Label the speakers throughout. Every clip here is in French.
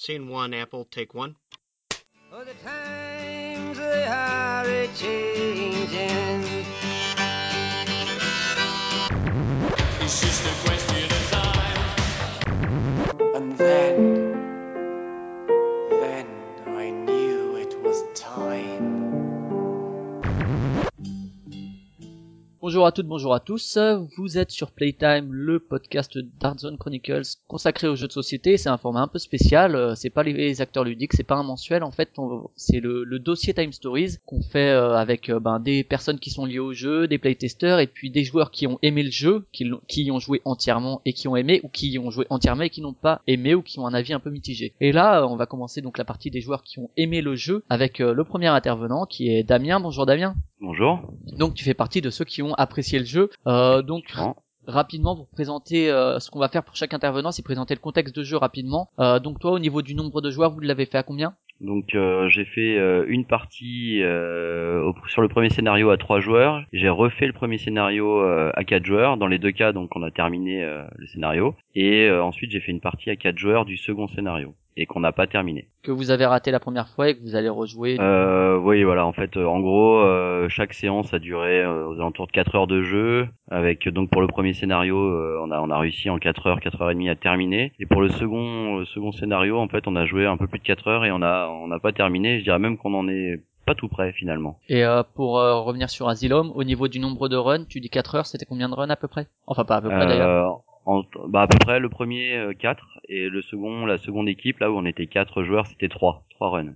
Speaker 1: Scene one, Apple, take one.
Speaker 2: Oh, the times they are a changing.
Speaker 3: It's just a question
Speaker 4: Bonjour à toutes, bonjour à tous. Vous êtes sur Playtime, le podcast Dark Zone Chronicles consacré aux jeux de société. C'est un format un peu spécial. euh, C'est pas les acteurs ludiques, c'est pas un mensuel. En fait, c'est le, dossier Time Stories qu'on fait euh, avec euh, ben, des personnes qui sont liées au jeu, des playtesters et puis des joueurs qui ont aimé le jeu, qui, qui y ont joué entièrement et qui ont aimé, ou qui y ont joué entièrement et qui n'ont pas aimé ou qui ont un avis un peu mitigé. Et là, on va commencer donc la partie des joueurs qui ont aimé le jeu avec le premier intervenant qui est Damien. Bonjour Damien.
Speaker 5: Bonjour.
Speaker 4: Donc tu fais partie de ceux qui ont apprécié le jeu. Euh, donc
Speaker 5: Bon.
Speaker 4: rapidement pour présenter euh, ce qu'on va faire pour chaque intervenant, c'est présenter le contexte de jeu rapidement. Euh, donc toi au niveau du nombre de joueurs, vous l'avez fait à combien?
Speaker 5: Donc euh, j'ai fait euh, une partie euh, au- sur le premier scénario à trois joueurs. J'ai refait le premier scénario euh, à quatre joueurs. Dans les deux cas, donc on a terminé euh, le scénario. Et euh, ensuite j'ai fait une partie à quatre joueurs du second scénario et qu'on n'a pas terminé.
Speaker 4: Que vous avez raté la première fois et que vous allez rejouer.
Speaker 5: Euh, oui, voilà. En fait, euh, en gros, euh, chaque séance a duré euh, aux alentours de 4 heures de jeu. Avec donc pour le premier scénario, euh, on a on a réussi en 4 heures, 4 heures et demie à terminer. Et pour le second le second scénario, en fait, on a joué un peu plus de 4 heures et on a on n'a pas terminé. Je dirais même qu'on en est pas tout près finalement.
Speaker 4: Et euh, pour euh, revenir sur Asylum, au niveau du nombre de runs, tu dis 4 heures, c'était combien de runs à peu près? Enfin pas à peu près d'ailleurs.
Speaker 5: Euh, en- bah à peu près le premier 4 et le second la seconde équipe là où on était 4 joueurs, c'était 3 3 runs.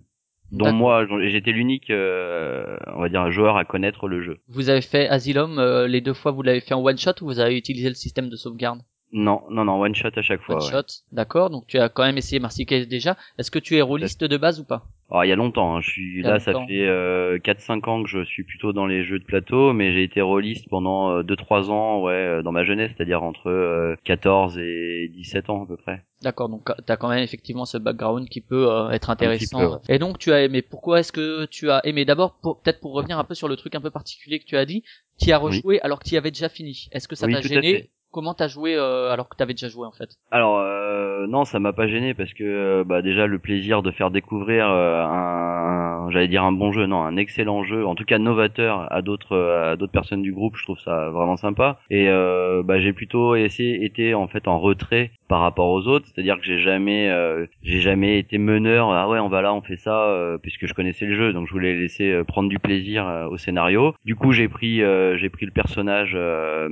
Speaker 5: Dont moi, j'étais l'unique, euh, on va dire, joueur à connaître le jeu.
Speaker 4: Vous avez fait Asylum, euh, les deux fois vous l'avez fait en one shot ou vous avez utilisé le système de sauvegarde?
Speaker 5: Non, non, non, one shot à chaque fois.
Speaker 4: One
Speaker 5: ouais.
Speaker 4: shot, d'accord. Donc tu as quand même essayé Marcy Case déjà. Est-ce que tu es rôliste de base ou pas?
Speaker 5: Alors, il y a longtemps, hein, je suis
Speaker 4: a
Speaker 5: là, ça fait euh, 4-5 ans que je suis plutôt dans les jeux de plateau, mais j'ai été rôliste pendant euh, 2-3 ans, ouais, euh, dans ma jeunesse, c'est-à-dire entre euh, 14 et 17 ans à peu près.
Speaker 4: D'accord, donc t'as quand même effectivement ce background qui peut euh, être intéressant.
Speaker 5: peu, ouais.
Speaker 4: Et donc tu as aimé. Pourquoi est-ce que tu as aimé? D'abord, pour- peut-être pour revenir un peu sur le truc un peu particulier que tu as dit, tu as
Speaker 5: Oui.
Speaker 4: rejoué alors que tu avais déjà fini. Est-ce que ça
Speaker 5: Oui,
Speaker 4: t'a gêné. Comment t'as joué euh, alors que t'avais déjà joué en fait?
Speaker 5: Alors euh, non, ça m'a pas gêné parce que euh, bah déjà le plaisir de faire découvrir euh, un, un- j'allais dire un bon jeu, non, un excellent jeu, en tout cas novateur à d'autres à d'autres personnes du groupe, je trouve ça vraiment sympa. Et euh, bah j'ai plutôt essayé été en fait en retrait par rapport aux autres, c'est-à-dire que j'ai jamais euh, j'ai jamais été meneur. Ah ouais, on va là, on fait ça, euh, puisque je connaissais le jeu, donc je voulais laisser euh, prendre du plaisir euh, au scénario. Du coup, j'ai pris euh, j'ai pris le personnage, euh,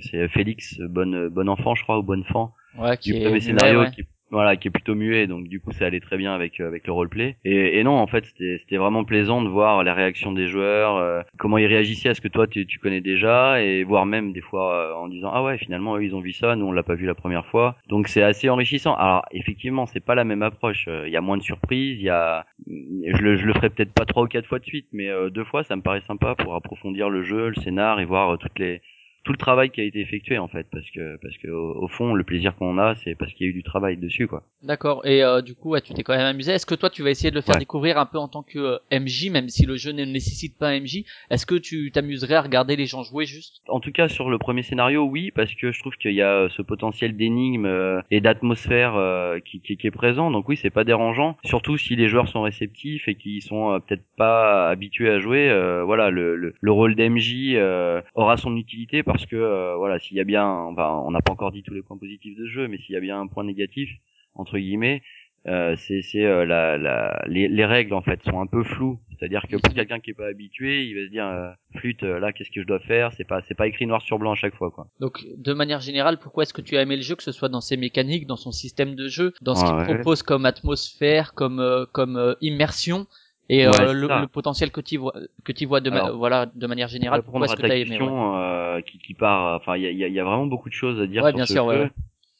Speaker 5: c'est Félix, bon bon enfant, je crois, ou bonne enfant
Speaker 4: Ouais, qui
Speaker 5: du
Speaker 4: est
Speaker 5: premier scénario
Speaker 4: ouais.
Speaker 5: qui voilà qui est plutôt muet donc du coup ça allait très bien avec euh, avec le roleplay. Et, et non en fait c'était vraiment plaisant de voir la réaction des joueurs euh, comment ils réagissaient à ce que toi tu, tu connais déjà et voir même des fois euh, en disant ah ouais finalement eux ils ont vu ça nous on l'a pas vu la première fois donc c'est assez enrichissant. Alors effectivement c'est pas la même approche. Euh, il y a moins de surprises il y a je le je le ferai peut-être pas trois ou quatre fois de suite mais euh, deux fois ça me paraît sympa pour approfondir le jeu le scénar et voir euh, toutes les tout le travail qui a été effectué en fait parce que parce que au, au fond le plaisir qu'on a c'est parce qu'il y a eu du travail dessus quoi
Speaker 4: D'accord. Et euh, du coup, ouais, tu t'es quand même amusé. Est-ce que toi, tu vas essayer de le faire
Speaker 5: Ouais.
Speaker 4: découvrir un peu en tant que euh, MJ, même si le jeu ne nécessite pas un MJ Est-ce que tu t'amuserais à regarder les gens jouer juste?
Speaker 5: En tout cas sur le premier scénario oui parce que je trouve qu'il y a euh, ce potentiel d'énigme euh, et d'atmosphère qui, qui, qui est présent donc oui c'est pas dérangeant surtout si les joueurs sont réceptifs et qui sont peut-être pas habitués à jouer euh, voilà le, le, le rôle d'MJ euh, aura son utilité parce que euh, voilà s'il y a bien enfin, on n'a pas encore dit tous les points positifs de ce jeu mais s'il y a bien un point négatif entre guillemets euh, c'est c'est euh, la, la les, les règles en fait sont un peu floues c'est-à-dire que pour quelqu'un qui est pas habitué il va se dire euh, flûte euh, là qu'est-ce que je dois faire? C'est pas c'est pas écrit noir sur blanc à chaque fois quoi
Speaker 4: Donc, de manière générale, pourquoi est-ce que tu as aimé le jeu, que ce soit dans ses mécaniques, dans son système de jeu, dans ce
Speaker 5: Ouais,
Speaker 4: qu'il
Speaker 5: ouais.
Speaker 4: propose comme atmosphère, comme euh, comme immersion et
Speaker 5: Ouais,
Speaker 4: euh, le, le potentiel que tu vois que tu vois de
Speaker 5: Alors,
Speaker 4: voilà de manière générale. Pourquoi est-ce que tu as aimé ouais.
Speaker 5: question euh, qui, qui part enfin il y a, y a- y a vraiment beaucoup de choses à dire
Speaker 4: Ouais,
Speaker 5: sur
Speaker 4: bien
Speaker 5: ce
Speaker 4: sûr, ouais,
Speaker 5: jeu.
Speaker 4: ouais.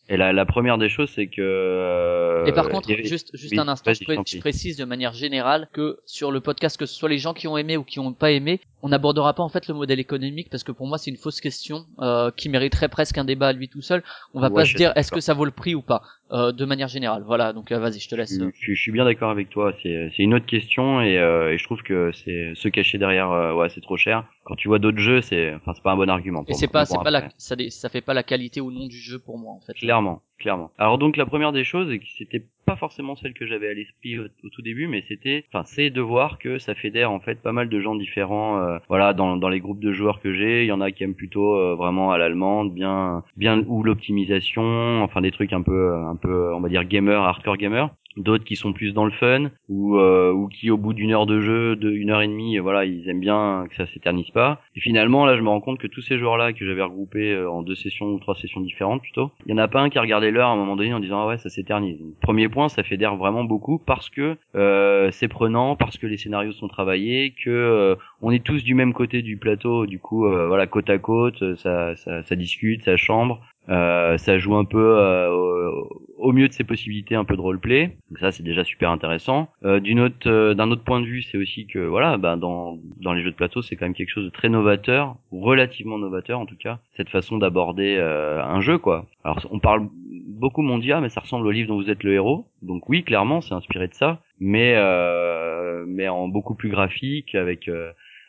Speaker 5: et la, la première des choses c'est que euh,
Speaker 4: Et par contre,
Speaker 5: avait-
Speaker 4: juste, juste
Speaker 5: oui,
Speaker 4: un instant, je,
Speaker 5: je
Speaker 4: pré- précise de manière générale que sur le podcast, que ce soit les gens qui ont aimé ou qui ont pas aimé, on n'abordera pas en fait le modèle économique parce que pour moi c'est une fausse question euh, qui mériterait presque un débat à lui tout seul. On va
Speaker 5: Ouais,
Speaker 4: pas se dire est-ce que ça vaut le prix ou pas euh, de manière générale. Voilà, donc euh, vas-y, je te laisse.
Speaker 5: je, suis bien d'accord avec toi c'est une autre question et, euh, et je trouve que c'est se cacher derrière ouais c'est trop cher quand tu vois d'autres jeux c'est enfin c'est pas un bon argument
Speaker 4: Et
Speaker 5: pour
Speaker 4: c'est
Speaker 5: moi.
Speaker 4: pas,
Speaker 5: Mais
Speaker 4: c'est pas la, ça, ça fait pas la qualité ou non du jeu pour moi en fait.
Speaker 5: clairement Alors donc la première des choses, et qui c'était pas forcément celle que j'avais à l'esprit au, tout début, mais c'était, enfin, c'est de voir que ça fédère en fait pas mal de gens différents. euh, voilà, dans, dans les groupes de joueurs que j'ai, il y en a qui aiment plutôt euh, vraiment à l'allemande, bien, bien ou l'optimisation, enfin des trucs un peu, un peu, on va dire gamer, hardcore gamer d'autres qui sont plus dans le fun ou euh, ou qui au bout d'une heure de jeu de une heure et demie euh, voilà ils aiment bien que ça s'éternise pas. Et finalement là je me rends compte que tous ces joueurs là que j'avais regroupés euh, en deux sessions ou trois sessions différentes plutôt il y en a pas un qui a regardé l'heure à un moment donné en disant ah ouais ça s'éternise. Premier point ça fédère vraiment beaucoup parce que euh, c'est prenant parce que les scénarios sont travaillés que euh, on est tous du même côté du plateau. Du coup euh, voilà côte à côte ça ça, ça discute ça chambre euh, ça joue un peu euh, au, mieux de ses possibilités un peu de roleplay. Donc ça c'est déjà super intéressant. Euh, d'une autre euh, d'un autre point de vue c'est aussi que voilà bah, dans dans les jeux de plateau c'est quand même quelque chose de très novateur relativement novateur en tout cas cette façon d'aborder euh, un jeu quoi. Alors on parle beaucoup mondia mais ça ressemble au livre dont vous êtes le héros. Donc oui clairement c'est inspiré de ça. Mais mais en beaucoup plus graphique avec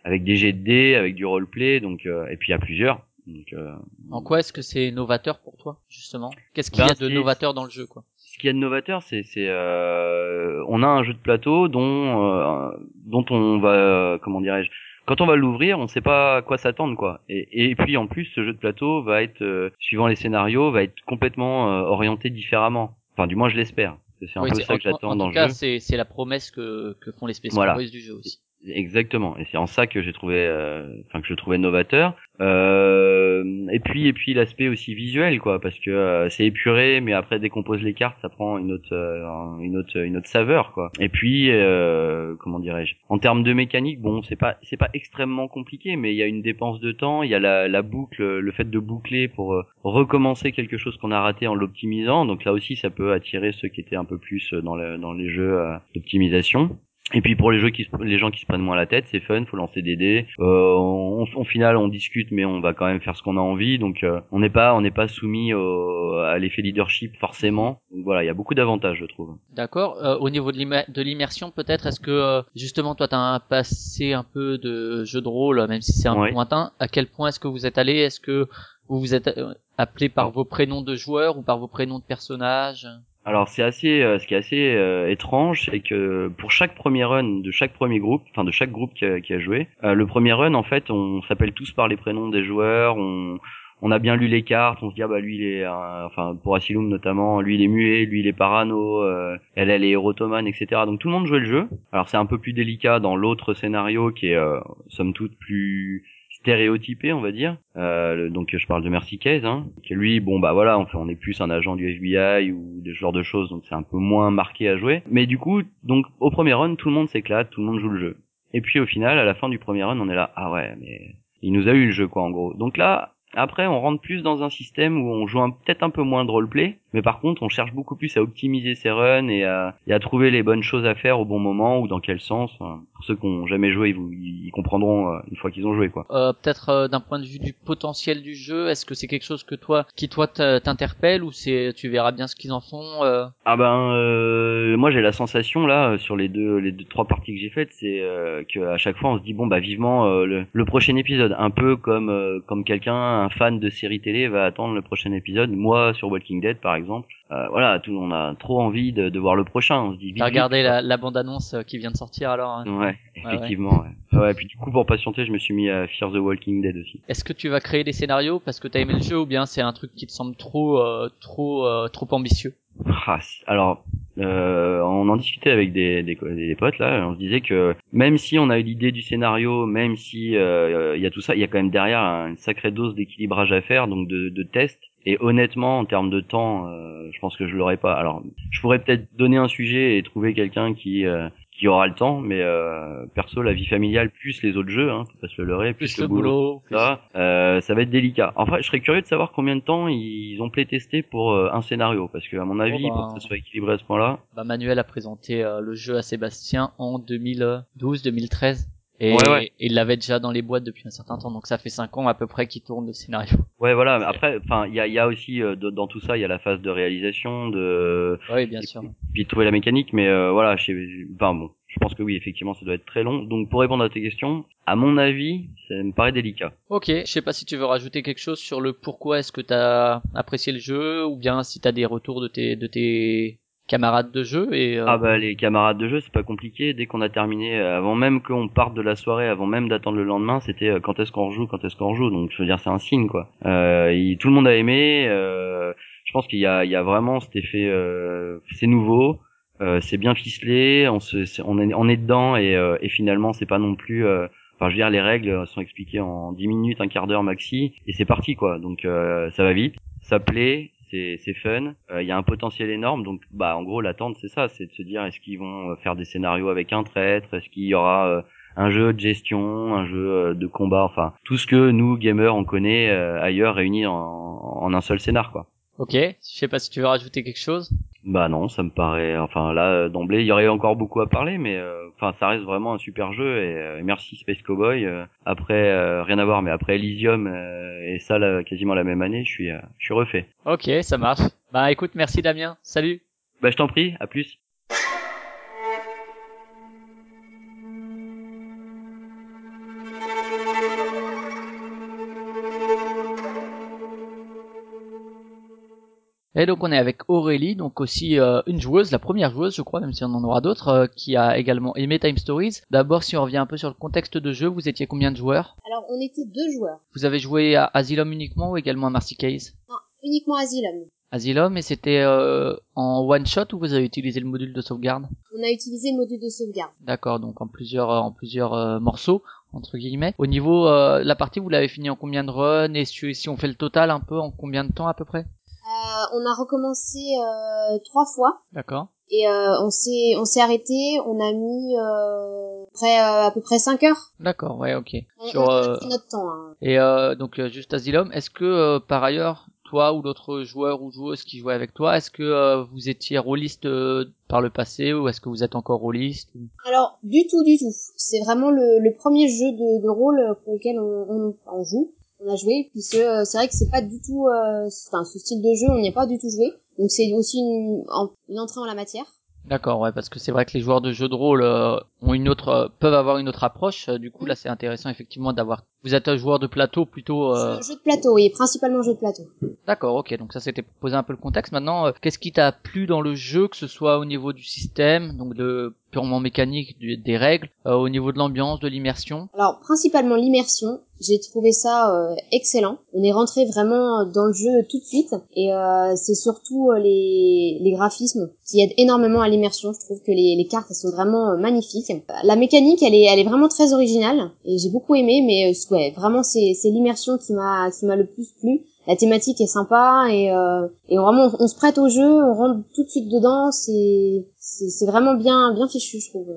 Speaker 5: avec des jets de dés avec du roleplay donc euh, et puis à plusieurs donc euh,
Speaker 4: En quoi est-ce que c'est novateur pour toi, justement? Qu'est-ce qu'il
Speaker 5: Ben,
Speaker 4: y a de
Speaker 5: c'est-
Speaker 4: novateur dans le jeu, quoi?
Speaker 5: Ce qu'il y a de novateur, c'est, c'est, euh, on a un jeu de plateau dont, euh, dont on va, euh, comment dirais-je, quand on va l'ouvrir, on sait pas à quoi s'attendre, quoi. Et, et puis en plus, ce jeu de plateau va être, euh, suivant les scénarios, va être complètement orienté différemment. Enfin, du moins, je l'espère. C'est un
Speaker 4: Oui,
Speaker 5: peu ça que j'attends
Speaker 4: en
Speaker 5: dans
Speaker 4: tout
Speaker 5: le
Speaker 4: cas,
Speaker 5: jeu.
Speaker 4: c'est c'est la promesse que, que font les
Speaker 5: Voilà.
Speaker 4: Cowboys du jeu aussi.
Speaker 5: Exactement, et c'est en ça que j'ai trouvé, euh, enfin que je trouvais novateur. Euh, et puis et puis l'aspect aussi visuel, quoi, parce que euh, c'est épuré, mais après dès qu'on pose les cartes, ça prend une autre, euh, une autre, une autre saveur, quoi. Et puis euh, comment dirais-je En termes de mécanique, bon, c'est pas, c'est pas extrêmement compliqué, mais il y a une dépense de temps, il y a la, la boucle, le fait de boucler pour recommencer quelque chose qu'on a raté en l'optimisant. Donc là aussi, ça peut attirer ceux qui étaient un peu plus dans, le, dans les jeux d'optimisation. Et puis pour les jeux qui se- les gens qui se prennent moins la tête, c'est fun, faut lancer des dés. Euh, on, au final, on discute, mais on va quand même faire ce qu'on a envie. Donc euh, on n'est pas on n'est pas soumis au, à l'effet leadership forcément. Donc voilà, il y a beaucoup d'avantages, je trouve.
Speaker 4: D'accord. Euh, au niveau de l'immer- de l'immersion, peut-être, est-ce que euh, justement toi, tu as un passé un peu de jeu de rôle, même si c'est un
Speaker 5: Ouais.
Speaker 4: peu lointain. À quel point est-ce que vous êtes allé? Est-ce que vous vous êtes euh, appelé par vos prénoms de joueurs ou par vos prénoms de personnages?
Speaker 5: Alors c'est assez, euh, ce qui est assez euh, étrange, c'est que pour chaque premier run de chaque premier groupe, enfin de chaque groupe qui a, qui a joué, euh, le premier run en fait, on s'appelle tous par les prénoms des joueurs, on on a bien lu les cartes, on se dit ah bah lui il est, euh, enfin pour Asylum notamment, lui il est muet, lui il est parano, euh, elle elle est érotomane, etc. Donc tout le monde jouait le jeu. Alors c'est un peu plus délicat dans l'autre scénario qui est euh, somme toute plus stéréotypé on va dire. Euh, donc je parle de Mercy Case hein, qui lui bon bah voilà on, fait, on est plus un agent du FBI ou des genres de choses donc c'est un peu moins marqué à jouer. Mais du coup donc au premier run tout le monde s'éclate tout le monde joue le jeu. Et puis au final à la fin du premier run on est là ah ouais mais il nous a eu le jeu quoi en gros. Donc là après on rentre plus dans un système où on joue peut-être un peu moins de roleplay mais par contre on cherche beaucoup plus à optimiser ses runs et à, et à trouver les bonnes choses à faire au bon moment ou dans quel sens. Pour ceux qui ont jamais joué ils, vous- ils comprendront euh, une fois qu'ils ont joué quoi.
Speaker 4: Euh, Peut-être euh, d'un point de vue du potentiel du jeu, est-ce que c'est quelque chose que toi, qui toi t'interpelle ou c'est tu verras bien ce qu'ils en font euh,
Speaker 5: Ah ben euh, moi j'ai la sensation là sur les deux les deux trois parties que j'ai faites c'est euh, que à chaque fois on se dit bon bah vivement euh, le, le prochain épisode. Un peu comme euh, comme quelqu'un un fan de série télé va attendre le prochain épisode. Moi sur Walking Dead par exemple euh, voilà tout on a trop envie de, de voir le prochain on se dit vite,
Speaker 4: regardé
Speaker 5: vite,
Speaker 4: la, la bande-annonce euh, qui vient de sortir alors hein
Speaker 5: ouais
Speaker 4: ouais.
Speaker 5: effectivement ouais. Ah ouais puis du coup pour patienter je me suis mis à Fear the Walking Dead aussi
Speaker 4: Est-ce que tu vas créer des scénarios parce que t'as aimé le jeu ou bien c'est un truc qui te semble trop euh, trop euh, trop ambitieux?
Speaker 5: Ah, alors, euh, on en discutait avec des, des, des potes là, on se disait que même si on a eu l'idée du scénario, même si euh, il y a tout ça, il y a quand même derrière une sacrée dose d'équilibrage à faire, donc de, de tests. Et honnêtement, en termes de temps, euh, je pense que je l'aurais pas. Alors, je pourrais peut-être donner un sujet et trouver quelqu'un qui euh, qui aura le temps, mais euh, perso, la vie familiale plus les autres jeux, hein, faut pas se le leurrer, plus,
Speaker 4: plus le boulot plus-
Speaker 5: ça, euh, ça va être délicat. Enfin, je serais curieux de savoir combien de temps ils ont playtesté pour euh, un scénario, parce que à mon avis,
Speaker 4: bah.
Speaker 5: pour que ce soit équilibré à ce point-là,
Speaker 4: bah, Manuel a présenté euh, le jeu à Sébastien en 2012-2013 et,
Speaker 5: Ouais, ouais.
Speaker 4: et il l'avait déjà dans les boîtes depuis un certain temps donc ça fait cinq ans à peu près qu'il tourne le scénario.
Speaker 5: ouais, voilà. Mais après, enfin, il y a, il y a aussi euh, de- dans tout ça, il y a la phase de réalisation, de
Speaker 4: Oui bien sûr.
Speaker 5: puis de trouver la mécanique, mais euh, voilà, je sais- enfin bon, je pense que oui, effectivement, ça doit être très long. Donc pour répondre à tes questions, à mon avis, ça me paraît délicat.
Speaker 4: Ok, je sais pas si tu veux rajouter quelque chose sur le pourquoi est-ce que t'as apprécié le jeu ou bien si t'as des retours de tes de tes camarades de jeu et euh,
Speaker 5: Ah bah les camarades de jeu, c'est pas compliqué. Dès qu'on a terminé, avant même qu'on parte de la soirée, avant même d'attendre le lendemain, c'était euh, quand est-ce qu'on rejoue, quand est-ce qu'on rejoue. Donc je veux dire, c'est un signe quoi. Euh, tout le monde a aimé. euh, je pense qu'il y a, il y a vraiment cet effet. euh, c'est nouveau, euh, c'est bien ficelé, on, se, c'est- on, est, on est dedans et, et finalement c'est pas non plus. Enfin, je veux dire, les règles sont expliquées en 10 minutes, un quart d'heure maxi, et c'est parti quoi. Donc ça va vite, ça plaît, c'est fun. Euh, Il y a un potentiel énorme, donc bah en gros l'attente c'est ça, c'est de se dire est-ce qu'ils vont euh, faire des scénarios avec un traître, est-ce qu'il y aura euh, un jeu de gestion, un jeu euh, de combat, enfin tout ce que nous gamers on connaît euh, ailleurs réunis en, en un seul scénar quoi.
Speaker 4: Ok, je sais pas si tu veux rajouter quelque chose.
Speaker 5: Bah non, ça me paraît. Enfin là, euh, d'emblée, il y aurait encore beaucoup à parler, mais euh, enfin, ça reste vraiment un super jeu et, euh, merci Space Cowboy. Euh, après, euh, rien à voir, mais après Elysium euh, et ça, là, quasiment la même année, je suis, euh, je suis refait.
Speaker 4: Ok, ça marche. Bah écoute, merci Damien. Salut.
Speaker 5: Bah je t'en prie, à plus.
Speaker 4: Et donc on est avec Aurélie, donc aussi euh, une joueuse, la première joueuse je crois, même si on en aura d'autres, euh, qui a également aimé Time Stories. D'abord si on revient un peu sur le contexte de jeu, vous étiez combien de joueurs?
Speaker 1: Alors, on était deux joueurs.
Speaker 4: Vous avez joué à Asylum uniquement ou également à Marcy Case?
Speaker 1: Non, uniquement Asylum.
Speaker 4: Asylum et c'était euh, en one shot ou vous avez utilisé le module de sauvegarde?
Speaker 1: On a utilisé le module de sauvegarde.
Speaker 4: D'accord, donc en plusieurs euh, en plusieurs euh, morceaux entre guillemets. Au niveau euh, la partie, vous l'avez fini en combien de runs? Et si, si on fait le total un peu en combien de temps à peu près?
Speaker 1: On a recommencé euh, trois fois
Speaker 4: D'accord.
Speaker 1: et euh, on s'est on s'est arrêté. On a mis euh, près, à peu près 5 heures.
Speaker 4: D'accord, ouais, ok.
Speaker 1: On,
Speaker 4: Sur,
Speaker 1: on a pris notre temps. hein.
Speaker 4: Et donc juste Asylum, est-ce que par ailleurs, toi ou d'autres joueurs ou joueuses qui jouaient avec toi, est-ce que vous étiez rôliste par le passé ou est-ce que vous êtes encore rôliste
Speaker 1: Alors du tout, du tout. C'est vraiment le, le premier jeu de, de rôle on, on, on joue. On a joué puisque euh, c'est vrai que c'est pas du tout, euh, enfin ce style de jeu, on n'y a pas du tout joué. Donc c'est aussi une, une entrée en la matière.
Speaker 4: D'accord, ouais, parce que c'est vrai que les joueurs de jeux de rôle euh, ont une autre, euh, peuvent avoir une autre approche. euh, du coup, là, c'est intéressant effectivement d'avoir. Vous êtes un joueur de plateau plutôt. euh,
Speaker 1: Jeu, de plateau, oui, principalement jeu de plateau.
Speaker 4: D'accord, ok. Donc ça, c'était pour poser un peu le contexte. Maintenant, euh, qu'est-ce qui t'a plu dans le jeu, que ce soit au niveau du système, donc de purement mécanique, des règles, euh, au niveau de l'ambiance, de l'immersion.
Speaker 1: Alors principalement l'immersion, j'ai trouvé ça euh, excellent. On est rentré vraiment dans le jeu tout de suite et euh, c'est surtout euh, les, les graphismes qui aident énormément à l'immersion. Je trouve que les, les cartes elles sont vraiment euh, magnifiques. La mécanique elle est elle est vraiment très originale et j'ai beaucoup aimé mais euh, ouais vraiment c'est c'est l'immersion qui m'a qui m'a le plus plu. La thématique est sympa et euh, et vraiment on, on se prête au jeu, on rentre tout de suite dedans. C'est c'est vraiment bien bien fichu je trouve.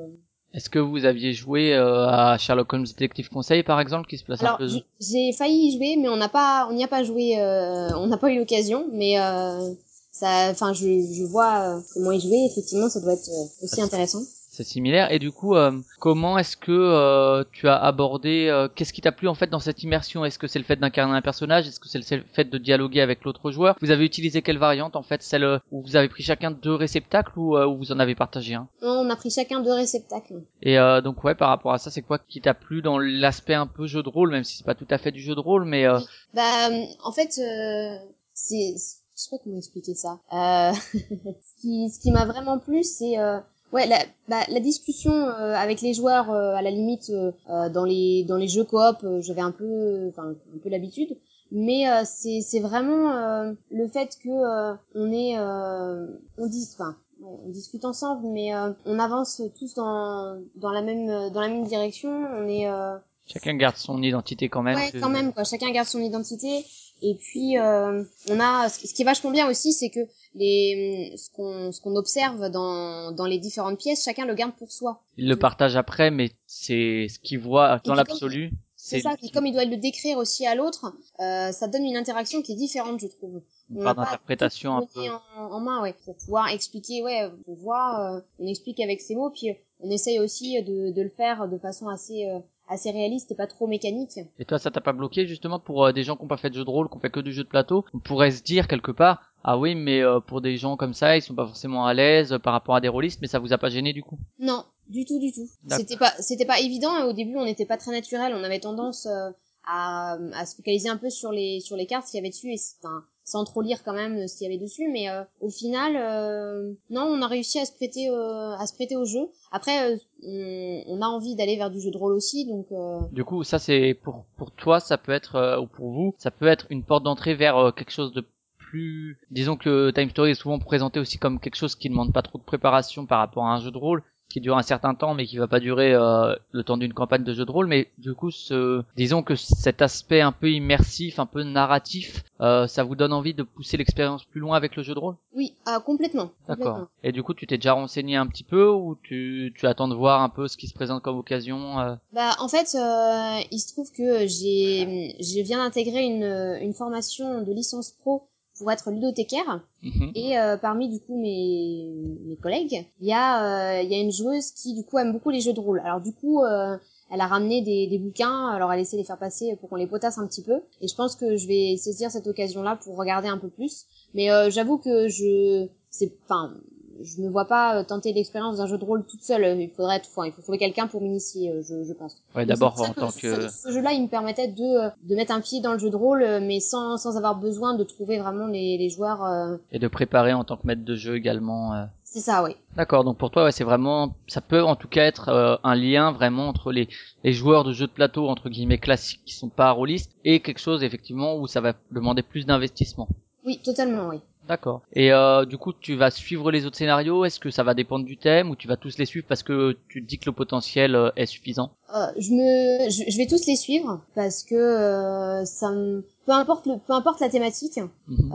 Speaker 4: Est-ce que vous aviez joué euh, à Sherlock Holmes Detective Conseil, par exemple, qui se place un
Speaker 1: Alors,
Speaker 4: peu
Speaker 1: j- j'ai failli y jouer, mais on n'a pas, on n'y a pas joué, euh, on n'a pas eu l'occasion, mais euh, ça, enfin, je, je vois euh, comment y jouer. Effectivement, ça doit être euh, aussi intéressant.
Speaker 4: C'est similaire. Et du coup, euh, comment est-ce que euh, tu as abordé euh, Qu'est-ce qui t'a plu en fait dans cette immersion? Est-ce que c'est le fait d'incarner un personnage? Est-ce que c'est le fait de dialoguer avec l'autre joueur? Vous avez utilisé quelle variante en fait? Celle euh, où vous avez pris chacun deux réceptacles ou euh, où vous en avez partagé un?
Speaker 1: On a pris chacun deux réceptacles.
Speaker 4: Et euh, donc ouais, par rapport à ça, c'est quoi qui t'a plu dans l'aspect un peu jeu de rôle, même si c'est pas tout à fait du jeu de rôle, mais euh,
Speaker 1: Bah, en fait, euh, c'est, je sais pas comment expliquer ça. Euh, ce qui, ce qui m'a vraiment plu, c'est euh, ouais la, bah, la discussion euh, avec les joueurs. euh, à la limite, euh, euh, dans les dans les jeux coop, euh, j'avais un peu, enfin un peu l'habitude. Mais euh, c'est c'est vraiment euh, le fait que euh, on est, euh, on dit, enfin. On discute ensemble, mais euh, on avance tous dans, dans la même dans la même direction. On est euh,
Speaker 4: chacun garde son identité quand même.
Speaker 1: Ouais, quand même, quoi. Chacun garde son identité. Et puis, euh, on a, ce qui est vachement bien aussi, c'est que les, ce qu'on, ce qu'on observe dans, dans les différentes pièces, chacun le garde pour soi.
Speaker 4: Il le partage après, mais c'est ce qu'il voit dans l'absolu.
Speaker 1: C'est ça, puis comme il doit le décrire aussi à l'autre, euh, ça donne une interaction qui est différente, je trouve. on
Speaker 4: part d'interprétation un peu.
Speaker 1: En, en main, ouais, pour pouvoir expliquer, ouais, on voit, euh, on explique avec ses mots, puis on essaye aussi de, de le faire de façon assez, euh, assez réaliste et pas trop mécanique.
Speaker 4: Et toi, ça t'a pas bloqué justement pour euh, des gens qui ont pas fait de jeu de rôle, qui ont fait que du jeu de plateau? On pourrait se dire quelque part, ah oui, mais euh, pour des gens comme ça, ils sont pas forcément à l'aise euh, par rapport à des rôlistes, mais ça vous a pas gêné du coup
Speaker 1: Non, Du tout, du tout. C'était pas, c'était pas évident. et Au début, on n'était pas très naturel. On avait tendance euh, à, à se focaliser un peu sur les sur les cartes qu'il y avait dessus et c'est- enfin, sans trop lire quand même euh, ce qu'il y avait dessus. Mais euh, au final, euh, non, on a réussi à se prêter euh, à se prêter au jeu. Après, euh, on, on a envie d'aller vers du jeu de rôle aussi, donc euh,
Speaker 4: Du coup, ça c'est pour pour toi, ça peut être ou pour vous, ça peut être une porte d'entrée vers quelque chose de plus. Disons que Time Story est souvent présenté aussi comme quelque chose qui demande pas trop de préparation par rapport à un jeu de rôle qui dure un certain temps mais qui va pas durer euh, le temps d'une campagne de jeu de rôle. Mais du coup ce disons que cet aspect un peu immersif un peu narratif euh, ça vous donne envie de pousser l'expérience plus loin avec le jeu de rôle?
Speaker 1: Oui, ah, complètement.
Speaker 4: d'accord. Et du coup tu t'es déjà renseigné un petit peu ou tu tu attends de voir un peu ce qui se présente comme occasion euh?
Speaker 1: Bah en fait, euh, il se trouve que j'ai je viens d'intégrer une une formation de licence pro pour être ludothécaire.
Speaker 4: Mhm.
Speaker 1: Et euh, parmi du coup mes, mes collègues, il y a euh, il y a une joueuse qui du coup aime beaucoup les jeux de rôle. Alors du coup, euh, elle a ramené des, des bouquins, alors elle essaie de les faire passer pour qu'on les potasse un petit peu. Et je pense que je vais saisir cette occasion-là pour regarder un peu plus. Mais euh, j'avoue que je c'est enfin je me vois pas euh, tenter l'expérience d'un jeu de rôle toute seule. Il faudrait, enfin, il faut trouver quelqu'un pour m'initier, euh, je, je pense.
Speaker 4: ouais d'abord en tant que
Speaker 1: ce, ce jeu-là, il me permettait de euh, de mettre un pied dans le jeu de rôle, euh, mais sans sans avoir besoin de trouver vraiment les les joueurs. euh,
Speaker 4: et de préparer en tant que maître de jeu également euh.
Speaker 1: C'est ça, oui.
Speaker 4: D'accord, donc pour toi, ouais, c'est vraiment, ça peut en tout cas être euh, un lien vraiment entre les, les joueurs de jeux de plateau entre guillemets classiques qui sont pas rôlistes et quelque chose effectivement où ça va demander plus d'investissement.
Speaker 1: Oui, totalement, oui.
Speaker 4: D'accord. Et euh, du coup, tu vas suivre les autres scénarios? Est-ce que ça va dépendre du thème ou tu vas tous les suivre parce que tu te dis que le potentiel euh, est suffisant?
Speaker 1: Euh, je me, je, je vais tous les suivre parce que euh, ça me, peu importe le, peu importe la thématique.
Speaker 4: Mhm.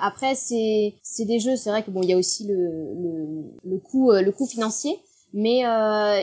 Speaker 1: Après, c'est, c'est des jeux. C'est vrai que bon, il y a aussi le, le, le coût, le coût financier. Mais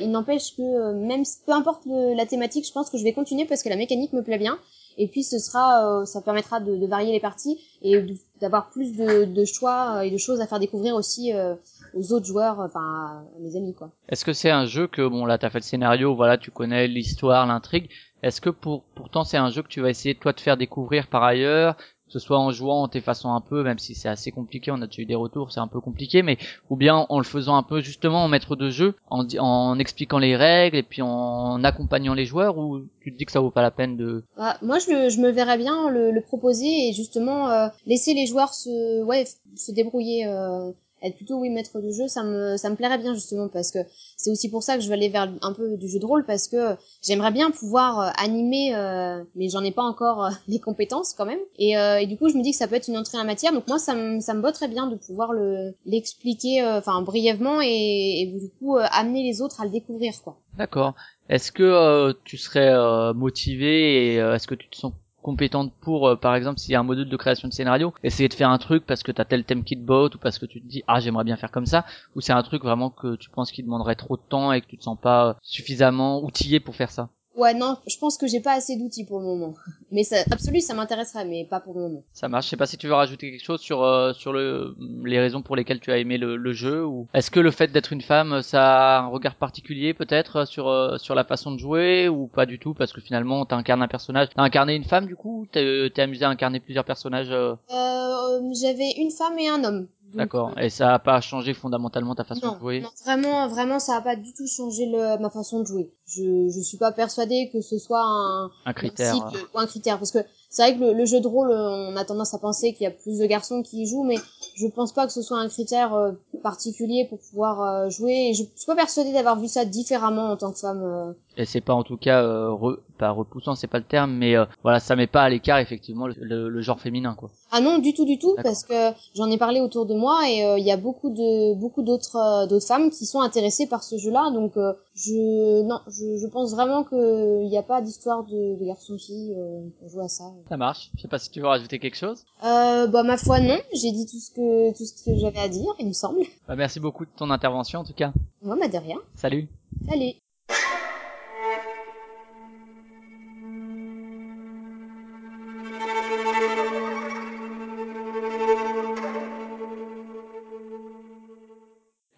Speaker 1: il n'empêche que même peu importe le- la thématique, je pense que je vais continuer parce que la mécanique me plaît bien. Et puis ce sera, euh, ça permettra de, varier les parties et d'avoir plus de, choix euh, et de choses à faire découvrir aussi euh, aux autres joueurs, enfin à mes amis quoi.
Speaker 4: Est-ce que c'est un jeu que bon là t'as fait le scénario, voilà, tu connais l'histoire, l'intrigue. Est-ce que pour pourtant c'est un jeu que tu vas essayer toi de faire découvrir par ailleurs, ce soit en jouant, en t'effaçant un peu, même si c'est assez compliqué, on a déjà eu des retours, c'est un peu compliqué, mais ou bien en le faisant un peu justement en maître de jeu, en, en expliquant les règles et puis en accompagnant les joueurs, ou tu te dis que ça vaut pas la peine de
Speaker 1: Ah, moi, je, je me verrais bien le, proposer et justement euh, laisser les joueurs se, ouais, se débrouiller, euh, être plutôt oui maître de jeu. Ça me, ça me plairait bien justement parce que c'est aussi pour ça que je vais aller vers un peu du jeu de rôle parce que j'aimerais bien pouvoir euh, animer, euh, mais j'en ai pas encore euh, les compétences quand même. Et, euh, et du coup, je me dis que ça peut être une entrée en matière. Donc moi, ça me, ça me botterait bien de pouvoir le, l'expliquer, euh, enfin brièvement et, et du coup amener les autres à le découvrir quoi.
Speaker 4: D'accord. Est-ce que tu serais motivé et est-ce que tu te sens compétente pour, euh, par exemple, s'il y a un module de création de scénario, essayer de faire un truc parce que t'as tel thème qui te ou parce que tu te dis ah j'aimerais bien faire comme ça, ou c'est un truc vraiment que tu penses qui demanderait trop de temps et que tu te sens pas euh, suffisamment outillé pour faire ça?
Speaker 1: Ouais, non, je pense que j'ai pas assez d'outils pour le moment. Mais ça, absolu, ça m'intéresserait, mais pas pour le moment.
Speaker 4: Ça marche. Je sais pas si tu veux rajouter quelque chose sur euh, sur le les raisons pour lesquelles tu as aimé le, le jeu ou est-ce que le fait d'être une femme ça a un regard particulier peut-être euh, sur euh, sur la façon de jouer ou pas du tout? Parce que finalement t'incarnes un personnage t'as incarné une femme du coup? T'es t'es amusé à incarner plusieurs personnages euh,
Speaker 1: Euh, j'avais une femme et un homme.
Speaker 4: D'accord.
Speaker 1: euh,
Speaker 4: et ça a pas changé fondamentalement ta façon
Speaker 1: non,
Speaker 4: de jouer
Speaker 1: non, vraiment, vraiment, ça a pas du tout changé le, ma façon de jouer. Je, je suis pas persuadée que ce soit un,
Speaker 4: un critère.
Speaker 1: un, ou un critère, parce que c'est vrai que le, le jeu de rôle, on a tendance à penser qu'il y a plus de garçons qui y jouent, mais je pense pas que ce soit un critère euh, particulier pour pouvoir euh, jouer. Et je suis pas persuadée d'avoir vu ça différemment en tant que femme. euh.
Speaker 4: et c'est pas en tout cas euh, re- pas repoussant c'est pas le terme mais euh, voilà ça met pas à l'écart effectivement le, le- le genre féminin quoi
Speaker 1: Ah non, du tout, du tout, parce que j'en ai parlé autour de moi et euh, il y a beaucoup de beaucoup d'autres euh, d'autres femmes qui sont intéressées par ce jeu-là. Donc euh, je non, je, je pense vraiment que il n'y a pas d'histoire de, de garçon-fille euh, pour jouer à ça.
Speaker 4: Ça marche je sais pas si tu veux rajouter quelque chose
Speaker 1: Euh, bah ma foi non, j'ai dit tout ce que tout ce que j'avais à dire, il me semble.
Speaker 4: Bah, merci beaucoup de ton intervention en tout cas
Speaker 1: Moi, bah de rien.
Speaker 4: salut
Speaker 1: Allez.